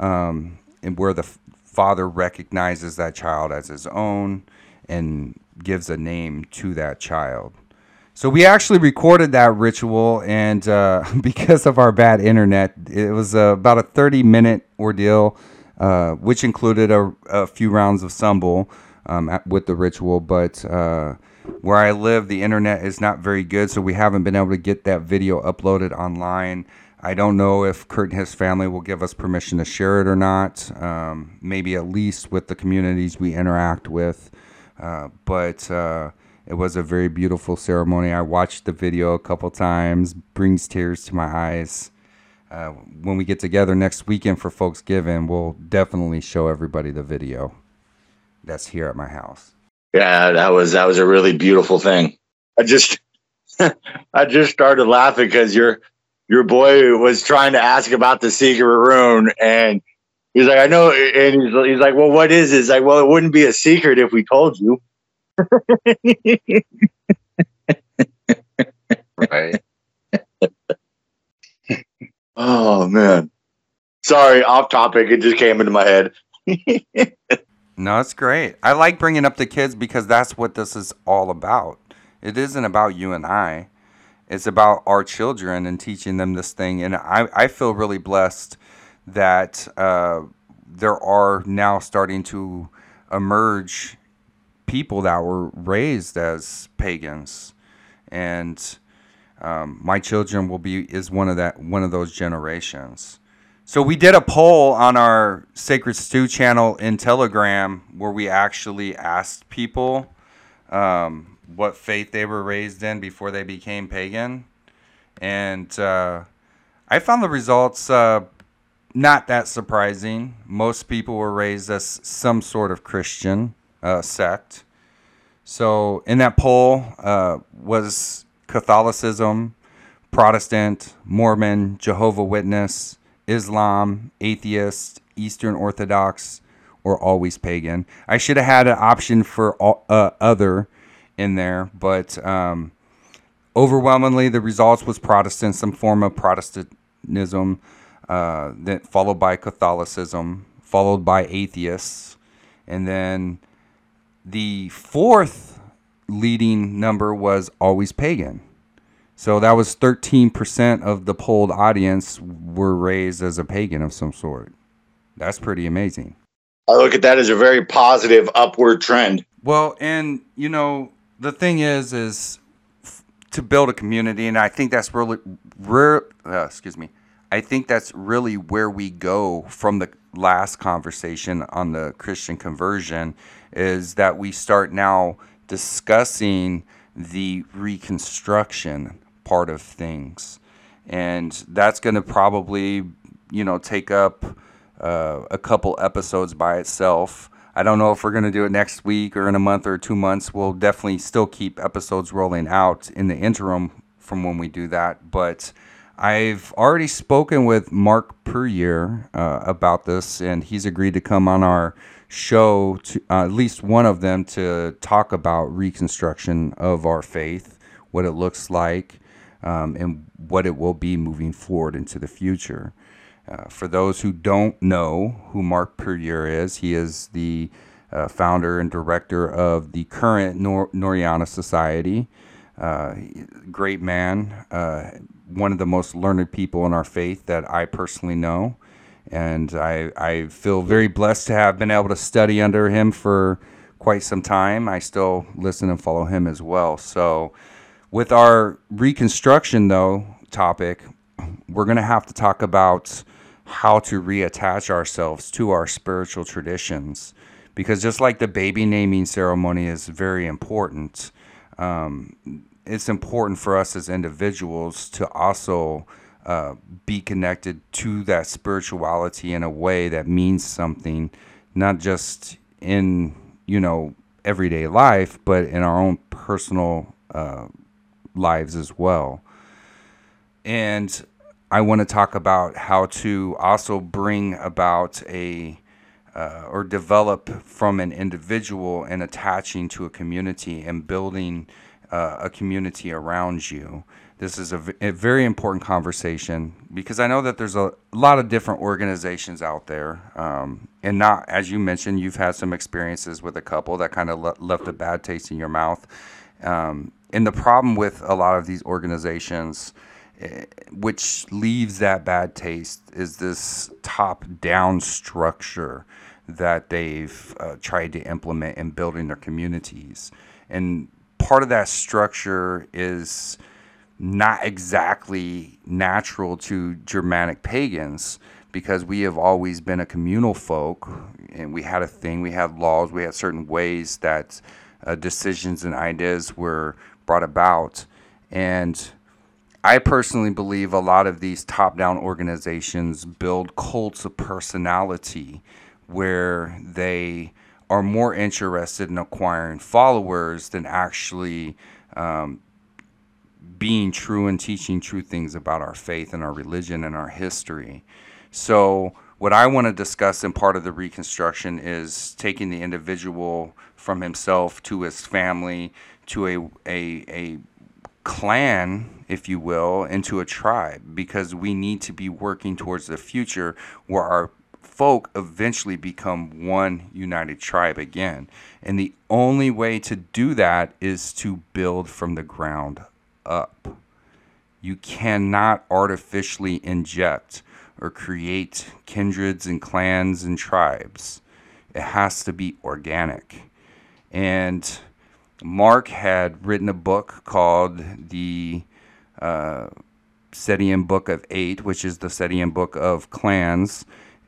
um, and where the father recognizes that child as his own and gives a name to that child so we actually recorded that ritual, and uh, because of our bad internet, it was uh, about a 30 minute ordeal, uh, which included a, a, few rounds of sumbel um, at, with the ritual. But uh, where I live, the internet is not very good, so we haven't been able to get that video uploaded online. I don't know if Kurt and his family will give us permission to share it or not. Um, maybe at least with the communities we interact with. Uh, but uh, it was a very beautiful ceremony. I watched the video a couple times, brings tears to my eyes. Uh, when we get together next weekend for Folksgiving, we'll definitely show everybody the video that's here at my house. Yeah, that was that was a really beautiful thing. I just I just started laughing because your your boy was trying to ask about the secret rune and he's like, I know, and he's, he's like, well, what is it? He's like, well, it wouldn't be a secret if we told you right. oh man. Sorry, off topic. It just came into my head. no, it's great. I like bringing up the kids because that's what this is all about. It isn't about you and I. It's about our children and teaching them this thing. And I, I feel really blessed that uh, there are now starting to emerge people that were raised as pagans. And um, my children will be is one of that one of those generations. So we did a poll on our Sacred Stew channel in Telegram where we actually asked people um, what faith they were raised in before they became pagan, and uh, I found the results uh, not that surprising. Most people were raised as some sort of Christian uh, sect. So in that poll uh, was Catholicism, Protestant, Mormon, Jehovah Witness, Islam, atheist, Eastern Orthodox, or always pagan. I should have had an option for all, uh, other in there, but um, overwhelmingly the results was Protestant, some form of Protestantism, uh, then followed by Catholicism, followed by atheists, and then the fourth leading number was always pagan. So that was 13% of the polled audience were raised as a pagan of some sort. That's pretty amazing. I look at that as a very positive upward trend. Well, and you know, the thing is is f- to build a community and I think that's really rare uh, excuse me. I think that's really where we go from the last conversation on the Christian conversion is that we start now discussing the reconstruction part of things. And that's going to probably, you know, take up uh, a couple episodes by itself. I don't know if we're going to do it next week or in a month or two months. We'll definitely still keep episodes rolling out in the interim from when we do that. But I've already spoken with Mark Puryear uh, about this, and he's agreed to come on our show, to, uh, at least one of them, to talk about reconstruction of our faith, what it looks like, um, and what it will be moving forward into the future. Uh, for those who don't know who Mark Puryear is, he is the uh, founder and director of the current Nor- Norroena Society. Uh, great man, uh, one of the most learned people in our faith that I personally know. And I, I feel very blessed to have been able to study under him for quite some time. I still listen and follow him as well. So, with our reconstruction, though, topic, we're going to have to talk about how to reattach ourselves to our spiritual traditions. Because just like the baby naming ceremony is very important, um, it's important for us as individuals to also uh, be connected to that spirituality in a way that means something, not just in you know everyday life, but in our own personal uh, lives as well. And I want to talk about how to also bring about a uh, or develop from an individual and attaching to a community and building uh, a community around you. This is a, very important conversation because I know that there's a lot of different organizations out there. Um, and not, as you mentioned, you've had some experiences with a couple that kind of le- left a bad taste in your mouth. Um, and the problem with a lot of these organizations, eh, which leaves that bad taste, is this top down structure that they've uh, tried to implement in building their communities. And part of that structure is not exactly natural to Germanic pagans because we have always been a communal folk and we had a thing, we had laws, we had certain ways that uh, decisions and ideas were brought about. And I personally believe a lot of these top down organizations build cults of personality where they are more interested in acquiring followers than actually um, being true and teaching true things about our faith and our religion and our history. So, what I want to discuss in part of the reconstruction is taking the individual from himself to his family to a, a, a clan, if you will, into a tribe because we need to be working towards the future where our folk eventually become one united tribe again. And the only way to do that is to build from the ground up. You cannot artificially inject or create kindreds and clans and tribes. It has to be organic. And Mark had written a book called the uh, Book of Eight, which is the Setian Book of Clans.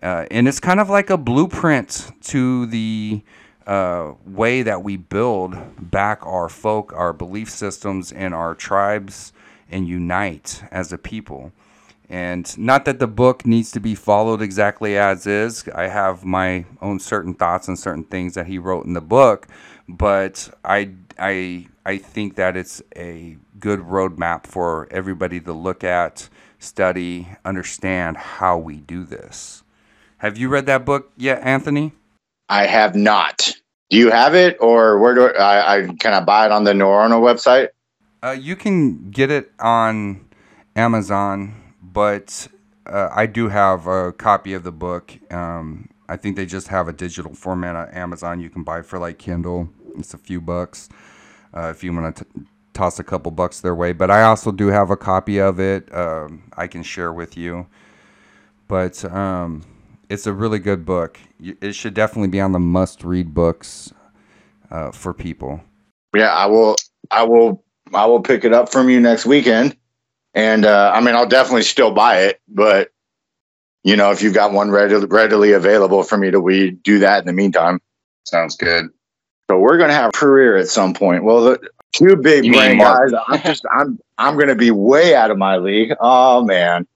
Uh, and it's kind of like a blueprint to the uh, way that we build back our folk, our belief systems, and our tribes and unite as a people. And not that the book needs to be followed exactly as is. I have my own certain thoughts and certain things that he wrote in the book, but I I I think that it's a good roadmap for everybody to look at, study, understand how we do this. Have you read that book yet, Anthony? I have not. Do you have it, or where do I, I can I buy it on the Norroena website? Uh, you can get it on Amazon, but uh, I do have a copy of the book. Um, I think they just have a digital format on Amazon. You can buy for like Kindle. It's a few bucks uh, if you want to toss a couple bucks their way. But I also do have a copy of it. Um, I can share with you. But um, it's a really good book. It should definitely be on the must-read books uh, for people. Yeah, I will. I will. I will pick it up from you next weekend. And uh, I mean, I'll definitely still buy it, but you know, if you've got one readily, readily available for me to we do that in the meantime. Sounds good. So we're gonna have a career at some point. Well, the two big brain guys. I'm just. I'm. I'm gonna be way out of my league. Oh man.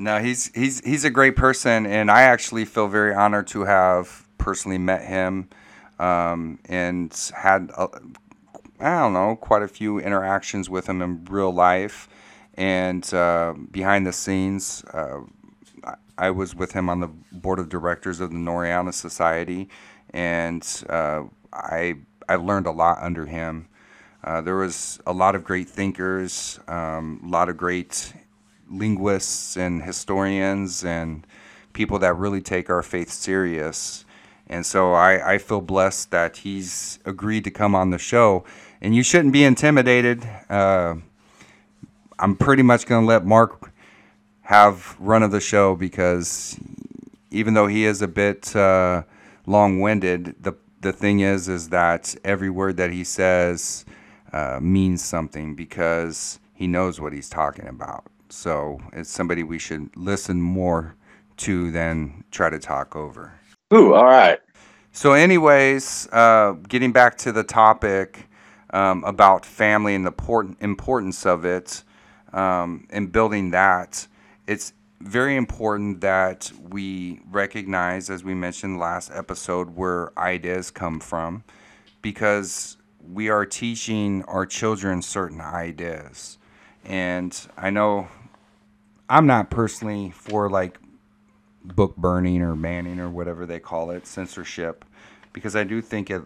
No, he's he's he's a great person, and I actually feel very honored to have personally met him, um, and had I don't know quite a few interactions with him in real life, and uh, behind the scenes. Uh, I- was with him on the board of directors of the Norroena Society, and uh, I I learned a lot under him. Uh, there was a lot of great thinkers, um, a lot of great linguists and historians and people that really take our faith serious. And so I, I feel blessed that he's agreed to come on the show. And you shouldn't be intimidated. Uh, I'm pretty much going to let Mark have run of the show because even though he is a bit uh, long-winded, the the thing is is that every word that he says uh, means something because he knows what he's talking about. So it's somebody we should listen more to than try to talk over. Ooh. All right. So, anyways, uh, getting back to the topic um, about family and the important importance of it um, and building that, it's very important that we recognize, as we mentioned last episode, where ideas come from, because we are teaching our children certain ideas. And I know I'm not personally for like book burning or banning or whatever they call it, censorship, because I do think it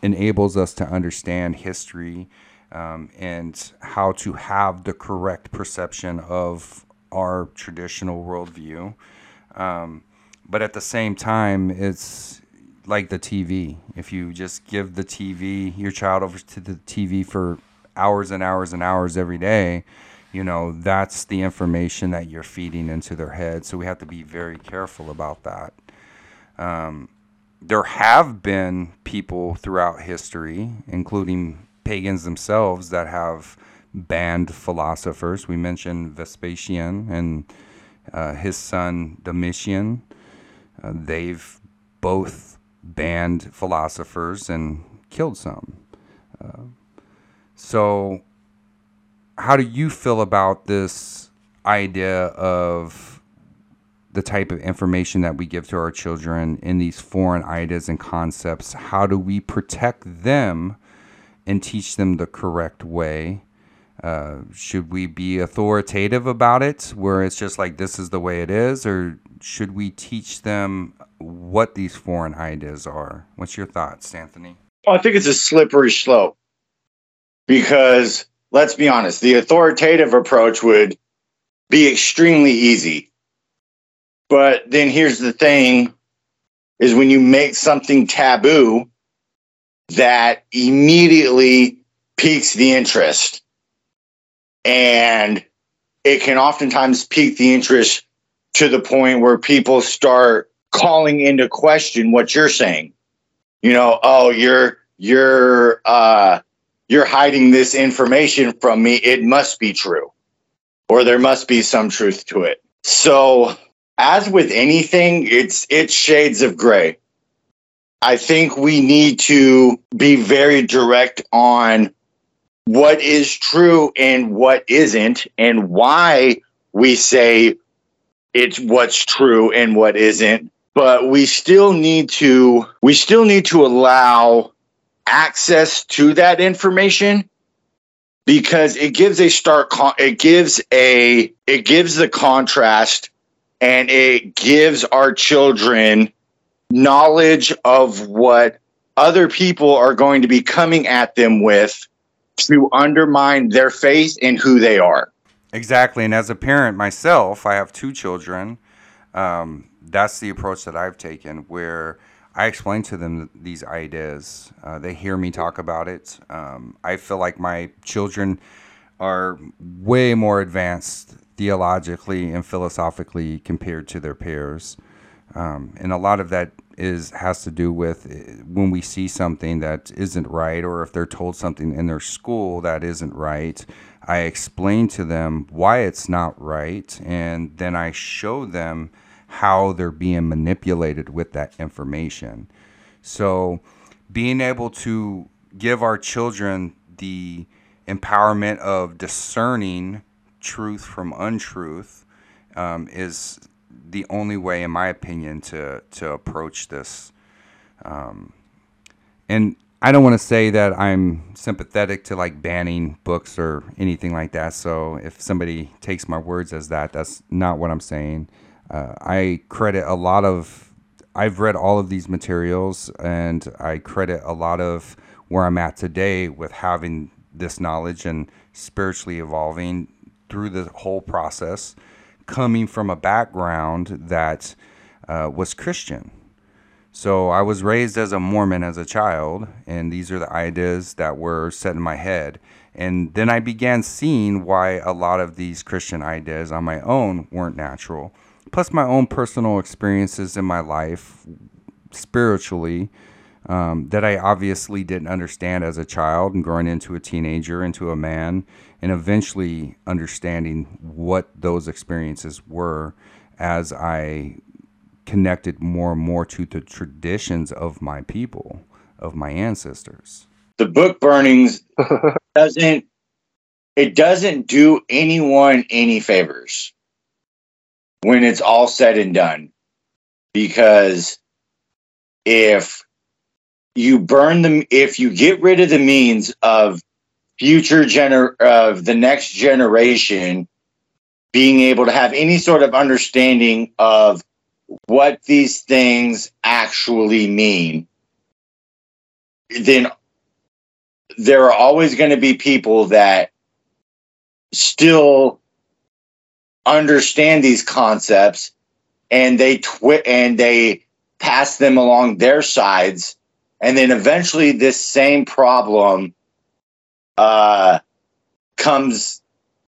enables us to understand history um, and how to have the correct perception of our traditional worldview. Um, but at the same time, it's like the TV. If you just give the TV, your child over to the TV for hours and hours and hours every day, you know, that's the information that you're feeding into their head. So we have to be very careful about that. Um, there have been people throughout history, including pagans themselves, that have banned philosophers. We mentioned Vespasian and uh, his son Domitian. Uh, they've both banned philosophers and killed some. Uh, so, how do you feel about this idea of the type of information that we give to our children in these foreign ideas and concepts? How do we protect them and teach them the correct way? Uh, should we be authoritative about it, where it's just like this is the way it is, or should we teach them what these foreign ideas are? What's your thoughts, Anthony? I think it's a slippery slope because let's be honest, the authoritative approach would be extremely easy. But then here's the thing is when you make something taboo that immediately piques the interest. And it can oftentimes pique the interest to the point where people start calling into question what you're saying. You know, oh, you're you're uh you're hiding this information from me. It must be true. Or there must be some truth to it. So, as with anything, it's it's shades of gray. I think we need to be very direct on what is true and what isn't and why we say it's what's true and what isn't but we still need to we still need to allow access to that information because it gives a stark con- it gives a it gives the contrast and it gives our children knowledge of what other people are going to be coming at them with to undermine their faith in who they are. Exactly. And as a parent myself, I have two children. Um, that's the approach that I've taken where I explain to them these ideas. Uh, they hear me talk about it. Um, I feel like my children are way more advanced theologically and philosophically compared to their peers. Um, and a lot of that is has to do with uh, when we see something that isn't right or if they're told something in their school that isn't right i explain to them why it's not right and then i show them how they're being manipulated with that information so being able to give our children the empowerment of discerning truth from untruth um, is the only way, in my opinion, to to approach this. Um, and I don't want to say that I'm sympathetic to like banning books or anything like that. So if somebody takes my words as that, that's not what I'm saying. Uh, I credit a lot of. I've read all of these materials, and I credit a lot of where I'm at today with having this knowledge and spiritually evolving through the whole process coming from a background that uh, was Christian. So I was raised as a Mormon as a child, and these are the ideas that were set in my head. And then I began seeing why a lot of these Christian ideas on my own weren't natural. Plus, my own personal experiences in my life spiritually um, that I obviously didn't understand as a child and growing into a teenager, into a man, and eventually understanding what those experiences were as I connected more and more to the traditions of my people, of my ancestors. The book burnings doesn't it doesn't do anyone any favors when it's all said and done. Because if you burn them if you get rid of the means of future gener of the next generation being able to have any sort of understanding of what these things actually mean then there are always going to be people that still understand these concepts and they twi- and they pass them along their sides. And then eventually this same problem uh, comes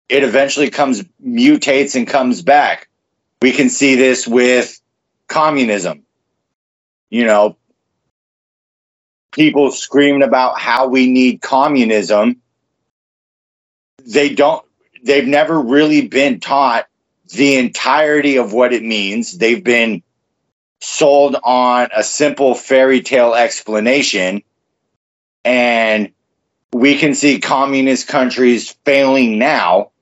it eventually comes mutates and comes back. We can see this with communism. You know people screaming about how we need communism. They don't they've never really been taught the entirety of what it means. They've been sold on a simple fairy tale explanation. And we can see communist countries failing now.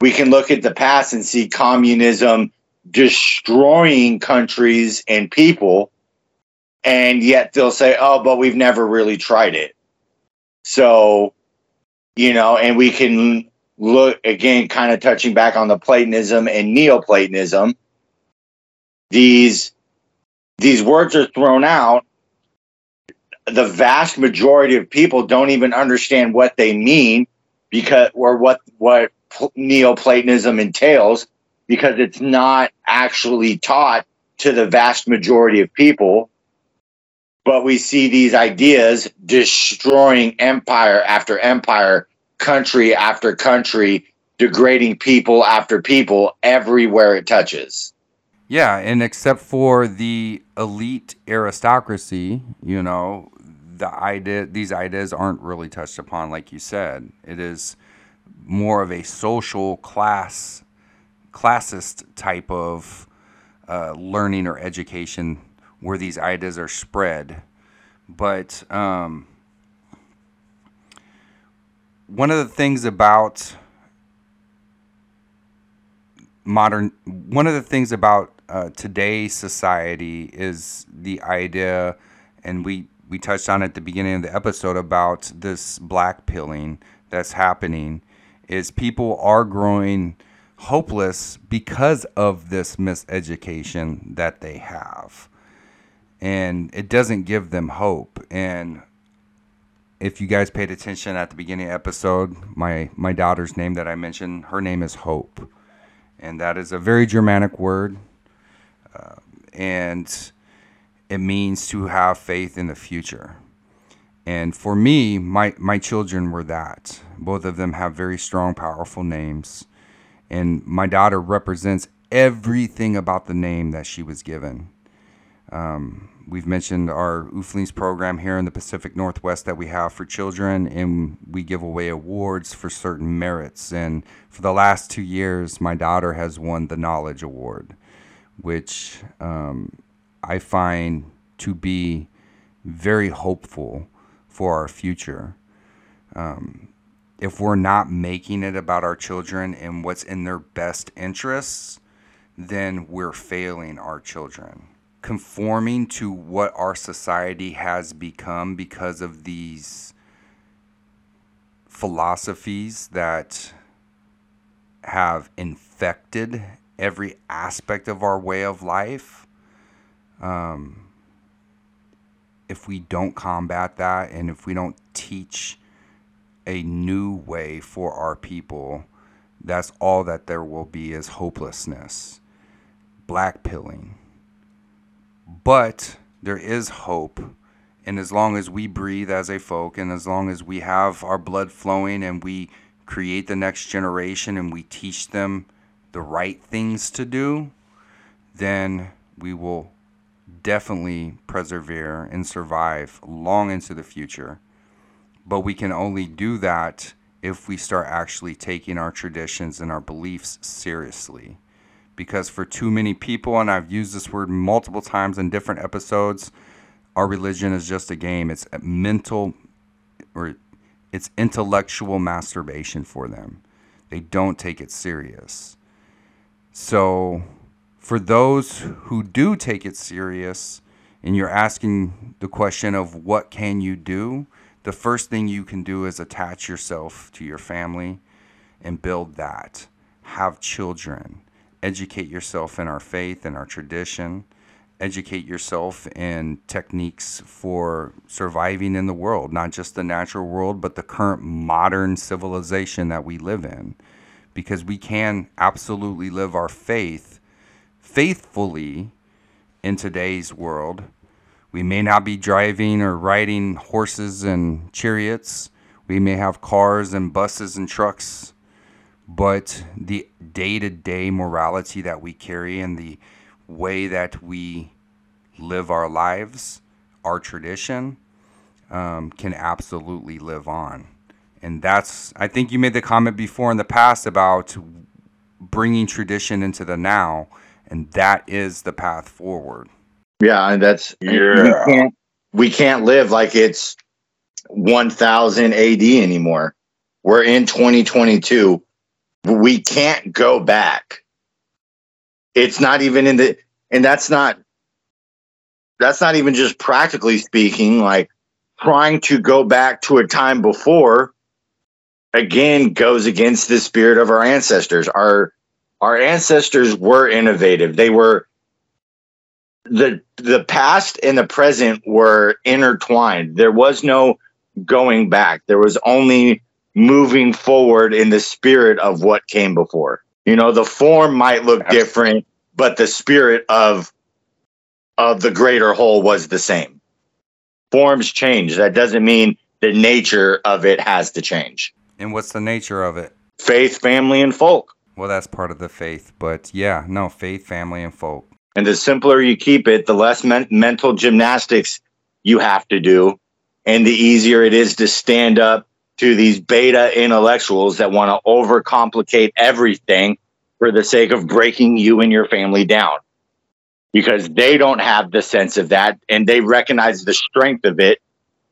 We can look at the past and see communism destroying countries and people. And yet they'll say oh but we've never really tried it. So you know and we can look again kind of touching back on the platonism and neoplatonism these these words are thrown out. The vast majority of people don't even understand what they mean because or what what neoplatonism entails because it's not actually taught to the vast majority of people. But we see these ideas destroying empire after empire country after country degrading people after people everywhere it touches. Yeah, and except for the elite aristocracy, you know, the idea these ideas aren't really touched upon like you said. It is more of a social class classist type of uh, learning or education where these ideas are spread. But um, one of the things about modern one of the things about uh, today's society is the idea and we we touched on at the beginning of the episode about this black pilling that's happening is people are growing hopeless because of this miseducation that they have. And it doesn't give them hope. And if you guys paid attention at the beginning the episode my my daughter's name that i mentioned her name is hope and that is a very Germanic word, uh, and it means to have faith in the future. And for me, my my children were that. Both of them have very strong, powerful names, and my daughter represents everything about the name that she was given. Um, we've mentioned our UFLINS program here in the Pacific Northwest that we have for children, and we give away awards for certain merits. And for the last two years, my daughter has won the Knowledge Award, which um, I find to be very hopeful for our future. Um, if we're not making it about our children and what's in their best interests, then we're failing our children conforming to what our society has become because of these philosophies that have infected every aspect of our way of life. Um, if we don't combat that and if we don't teach a new way for our people, that's all that there will be is hopelessness, black pilling but there is hope. And as long as we breathe as a folk, and as long as we have our blood flowing and we create the next generation and we teach them the right things to do, then we will definitely persevere and survive long into the future. But we can only do that if we start actually taking our traditions and our beliefs seriously because for too many people, and I've used this word multiple times in different episodes, our religion is just a game. It's a mental or it's intellectual masturbation for them. They don't take it serious. So, for those who do take it serious, and you're asking the question of what can you do, the first thing you can do is attach yourself to your family and build that. Have children educate yourself in our faith and our tradition, educate yourself in techniques for surviving in the world, not just the natural world, but the current modern civilization that we live in. Because we can absolutely live our faith faithfully in today's world. We may not be driving or riding horses and chariots. We may have cars and buses and trucks but the day to day morality that we carry and the way that we live our lives, our tradition, um, can absolutely live on. And that's, I think you made the comment before in the past about bringing tradition into the now, and that is the path forward. Yeah, and that's yeah. we can't we can't live like it's 1000 AD anymore. We're in 2022 we can't go back. It's not even in the, and that's not, that's not even just practically speaking, like trying to go back to a time before again goes against the spirit of our ancestors. Our, our ancestors were innovative. They were, the the past and the present were intertwined. There was no going back. There was only moving forward in the spirit of what came before. You know, the form might look different, but the spirit of of the greater whole was the same. Forms change. That doesn't mean the nature of it has to change. And what's the nature of it? faith, family, and folk. Well, that's part of the faith, but yeah, no, faith, family, and folk. And the simpler you keep it, the less men- mental gymnastics you have to do, and the easier it is to stand up to these beta intellectuals that want to overcomplicate everything for the sake of breaking you and your family down. Because they don't have the sense of that and they recognize the strength of it.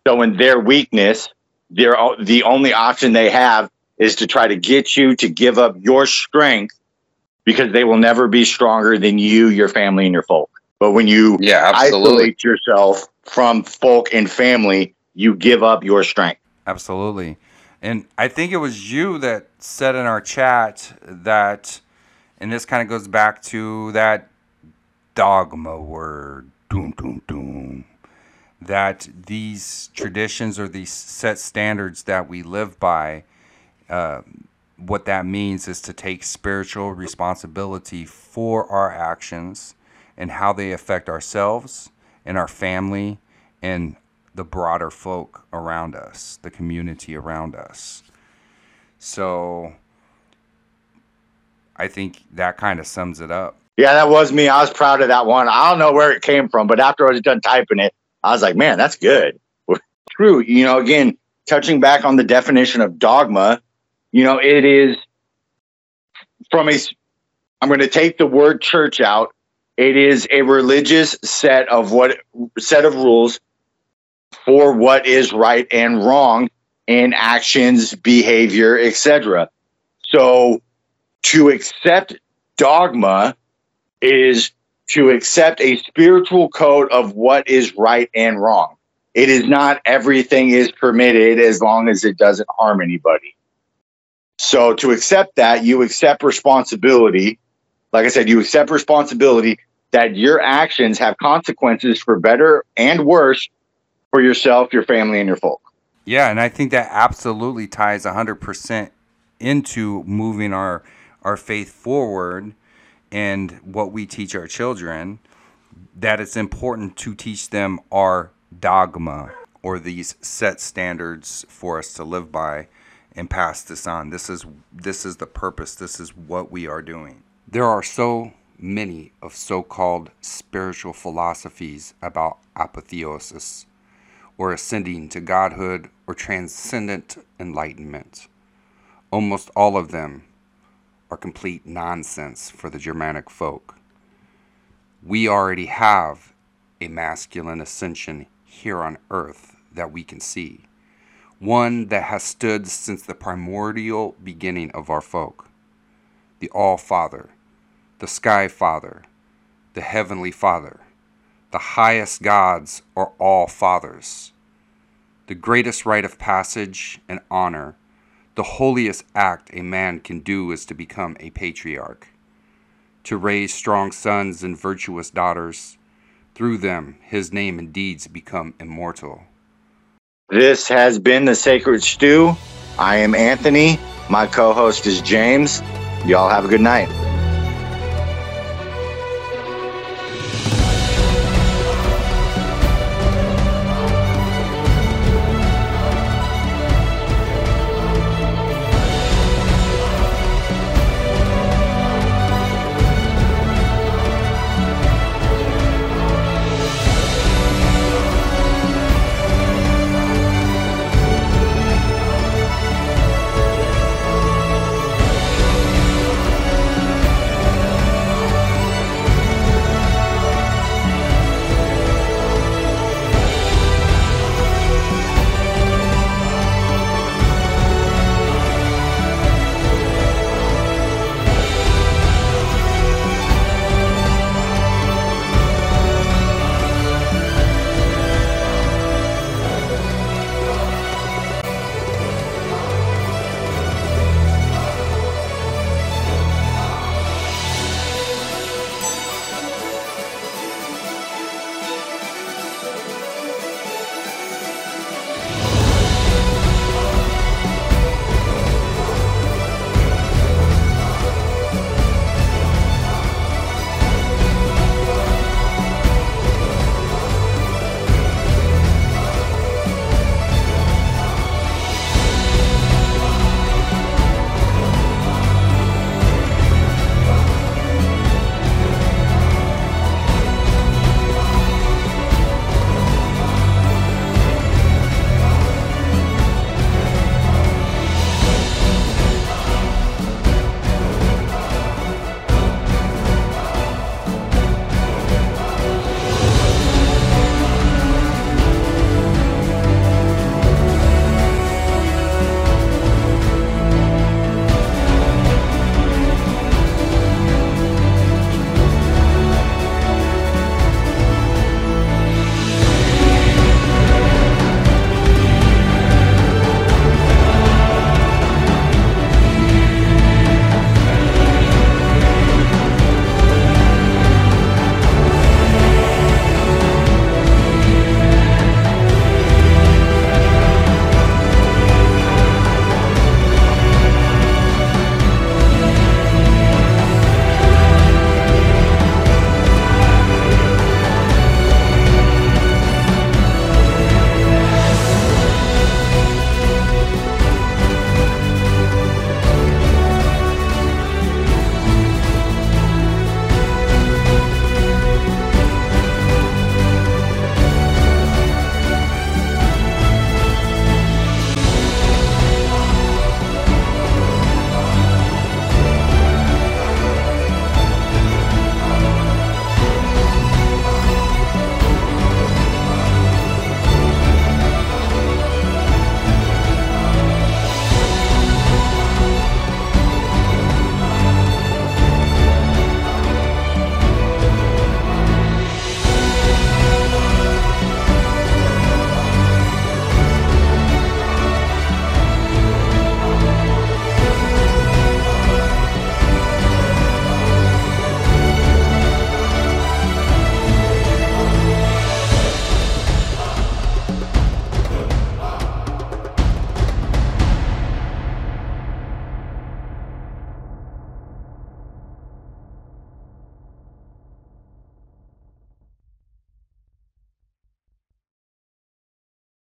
So, in their weakness, they're, the only option they have is to try to get you to give up your strength because they will never be stronger than you, your family, and your folk. But when you Yeah, absolutely. isolate yourself from folk and family, you give up your strength. Absolutely. And I think it was you that said in our chat that, and this kind of goes back to that dogma word, doom, doom, doom, that these traditions or these set standards that we live by, uh, what that means is to take spiritual responsibility for our actions and how they affect ourselves and our family and the broader folk around us, the community around us. So I think that kind of sums it up. Yeah, that was me. I was proud of that one. I don't know where it came from, but after I was done typing it, I was like, man, that's good. True. You know, again, touching back on the definition of dogma, you know, it is from a, I'm going to take the word church out. It is a religious set of what set of rules for what is right and wrong in actions, behavior, etc. So to accept dogma is to accept a spiritual code of what is right and wrong. It is not everything is permitted as long as it doesn't harm anybody. So to accept that, you accept responsibility. Like I said, you accept responsibility that your actions have consequences for better and worse for yourself, your family, and your folk. Yeah, and I think that absolutely ties 100% into moving our our faith forward and what we teach our children that it's important to teach them our dogma or these set standards for us to live by and pass this on. This is this is the purpose. This is what we are doing. There are so many of so-called spiritual philosophies about apotheosis or ascending to godhood or transcendent enlightenment. Almost all of them are complete nonsense for the Germanic folk. We already have a masculine ascension here on earth that we can see, one that has stood since the primordial beginning of our folk the All Father, the Sky Father, the Heavenly Father. The highest gods are all fathers. The greatest rite of passage and honor, the holiest act a man can do is to become a patriarch, to raise strong sons and virtuous daughters. Through them, his name and deeds become immortal. This has been the Sacred Stew. I am Anthony. My co host is James. Y'all have a good night.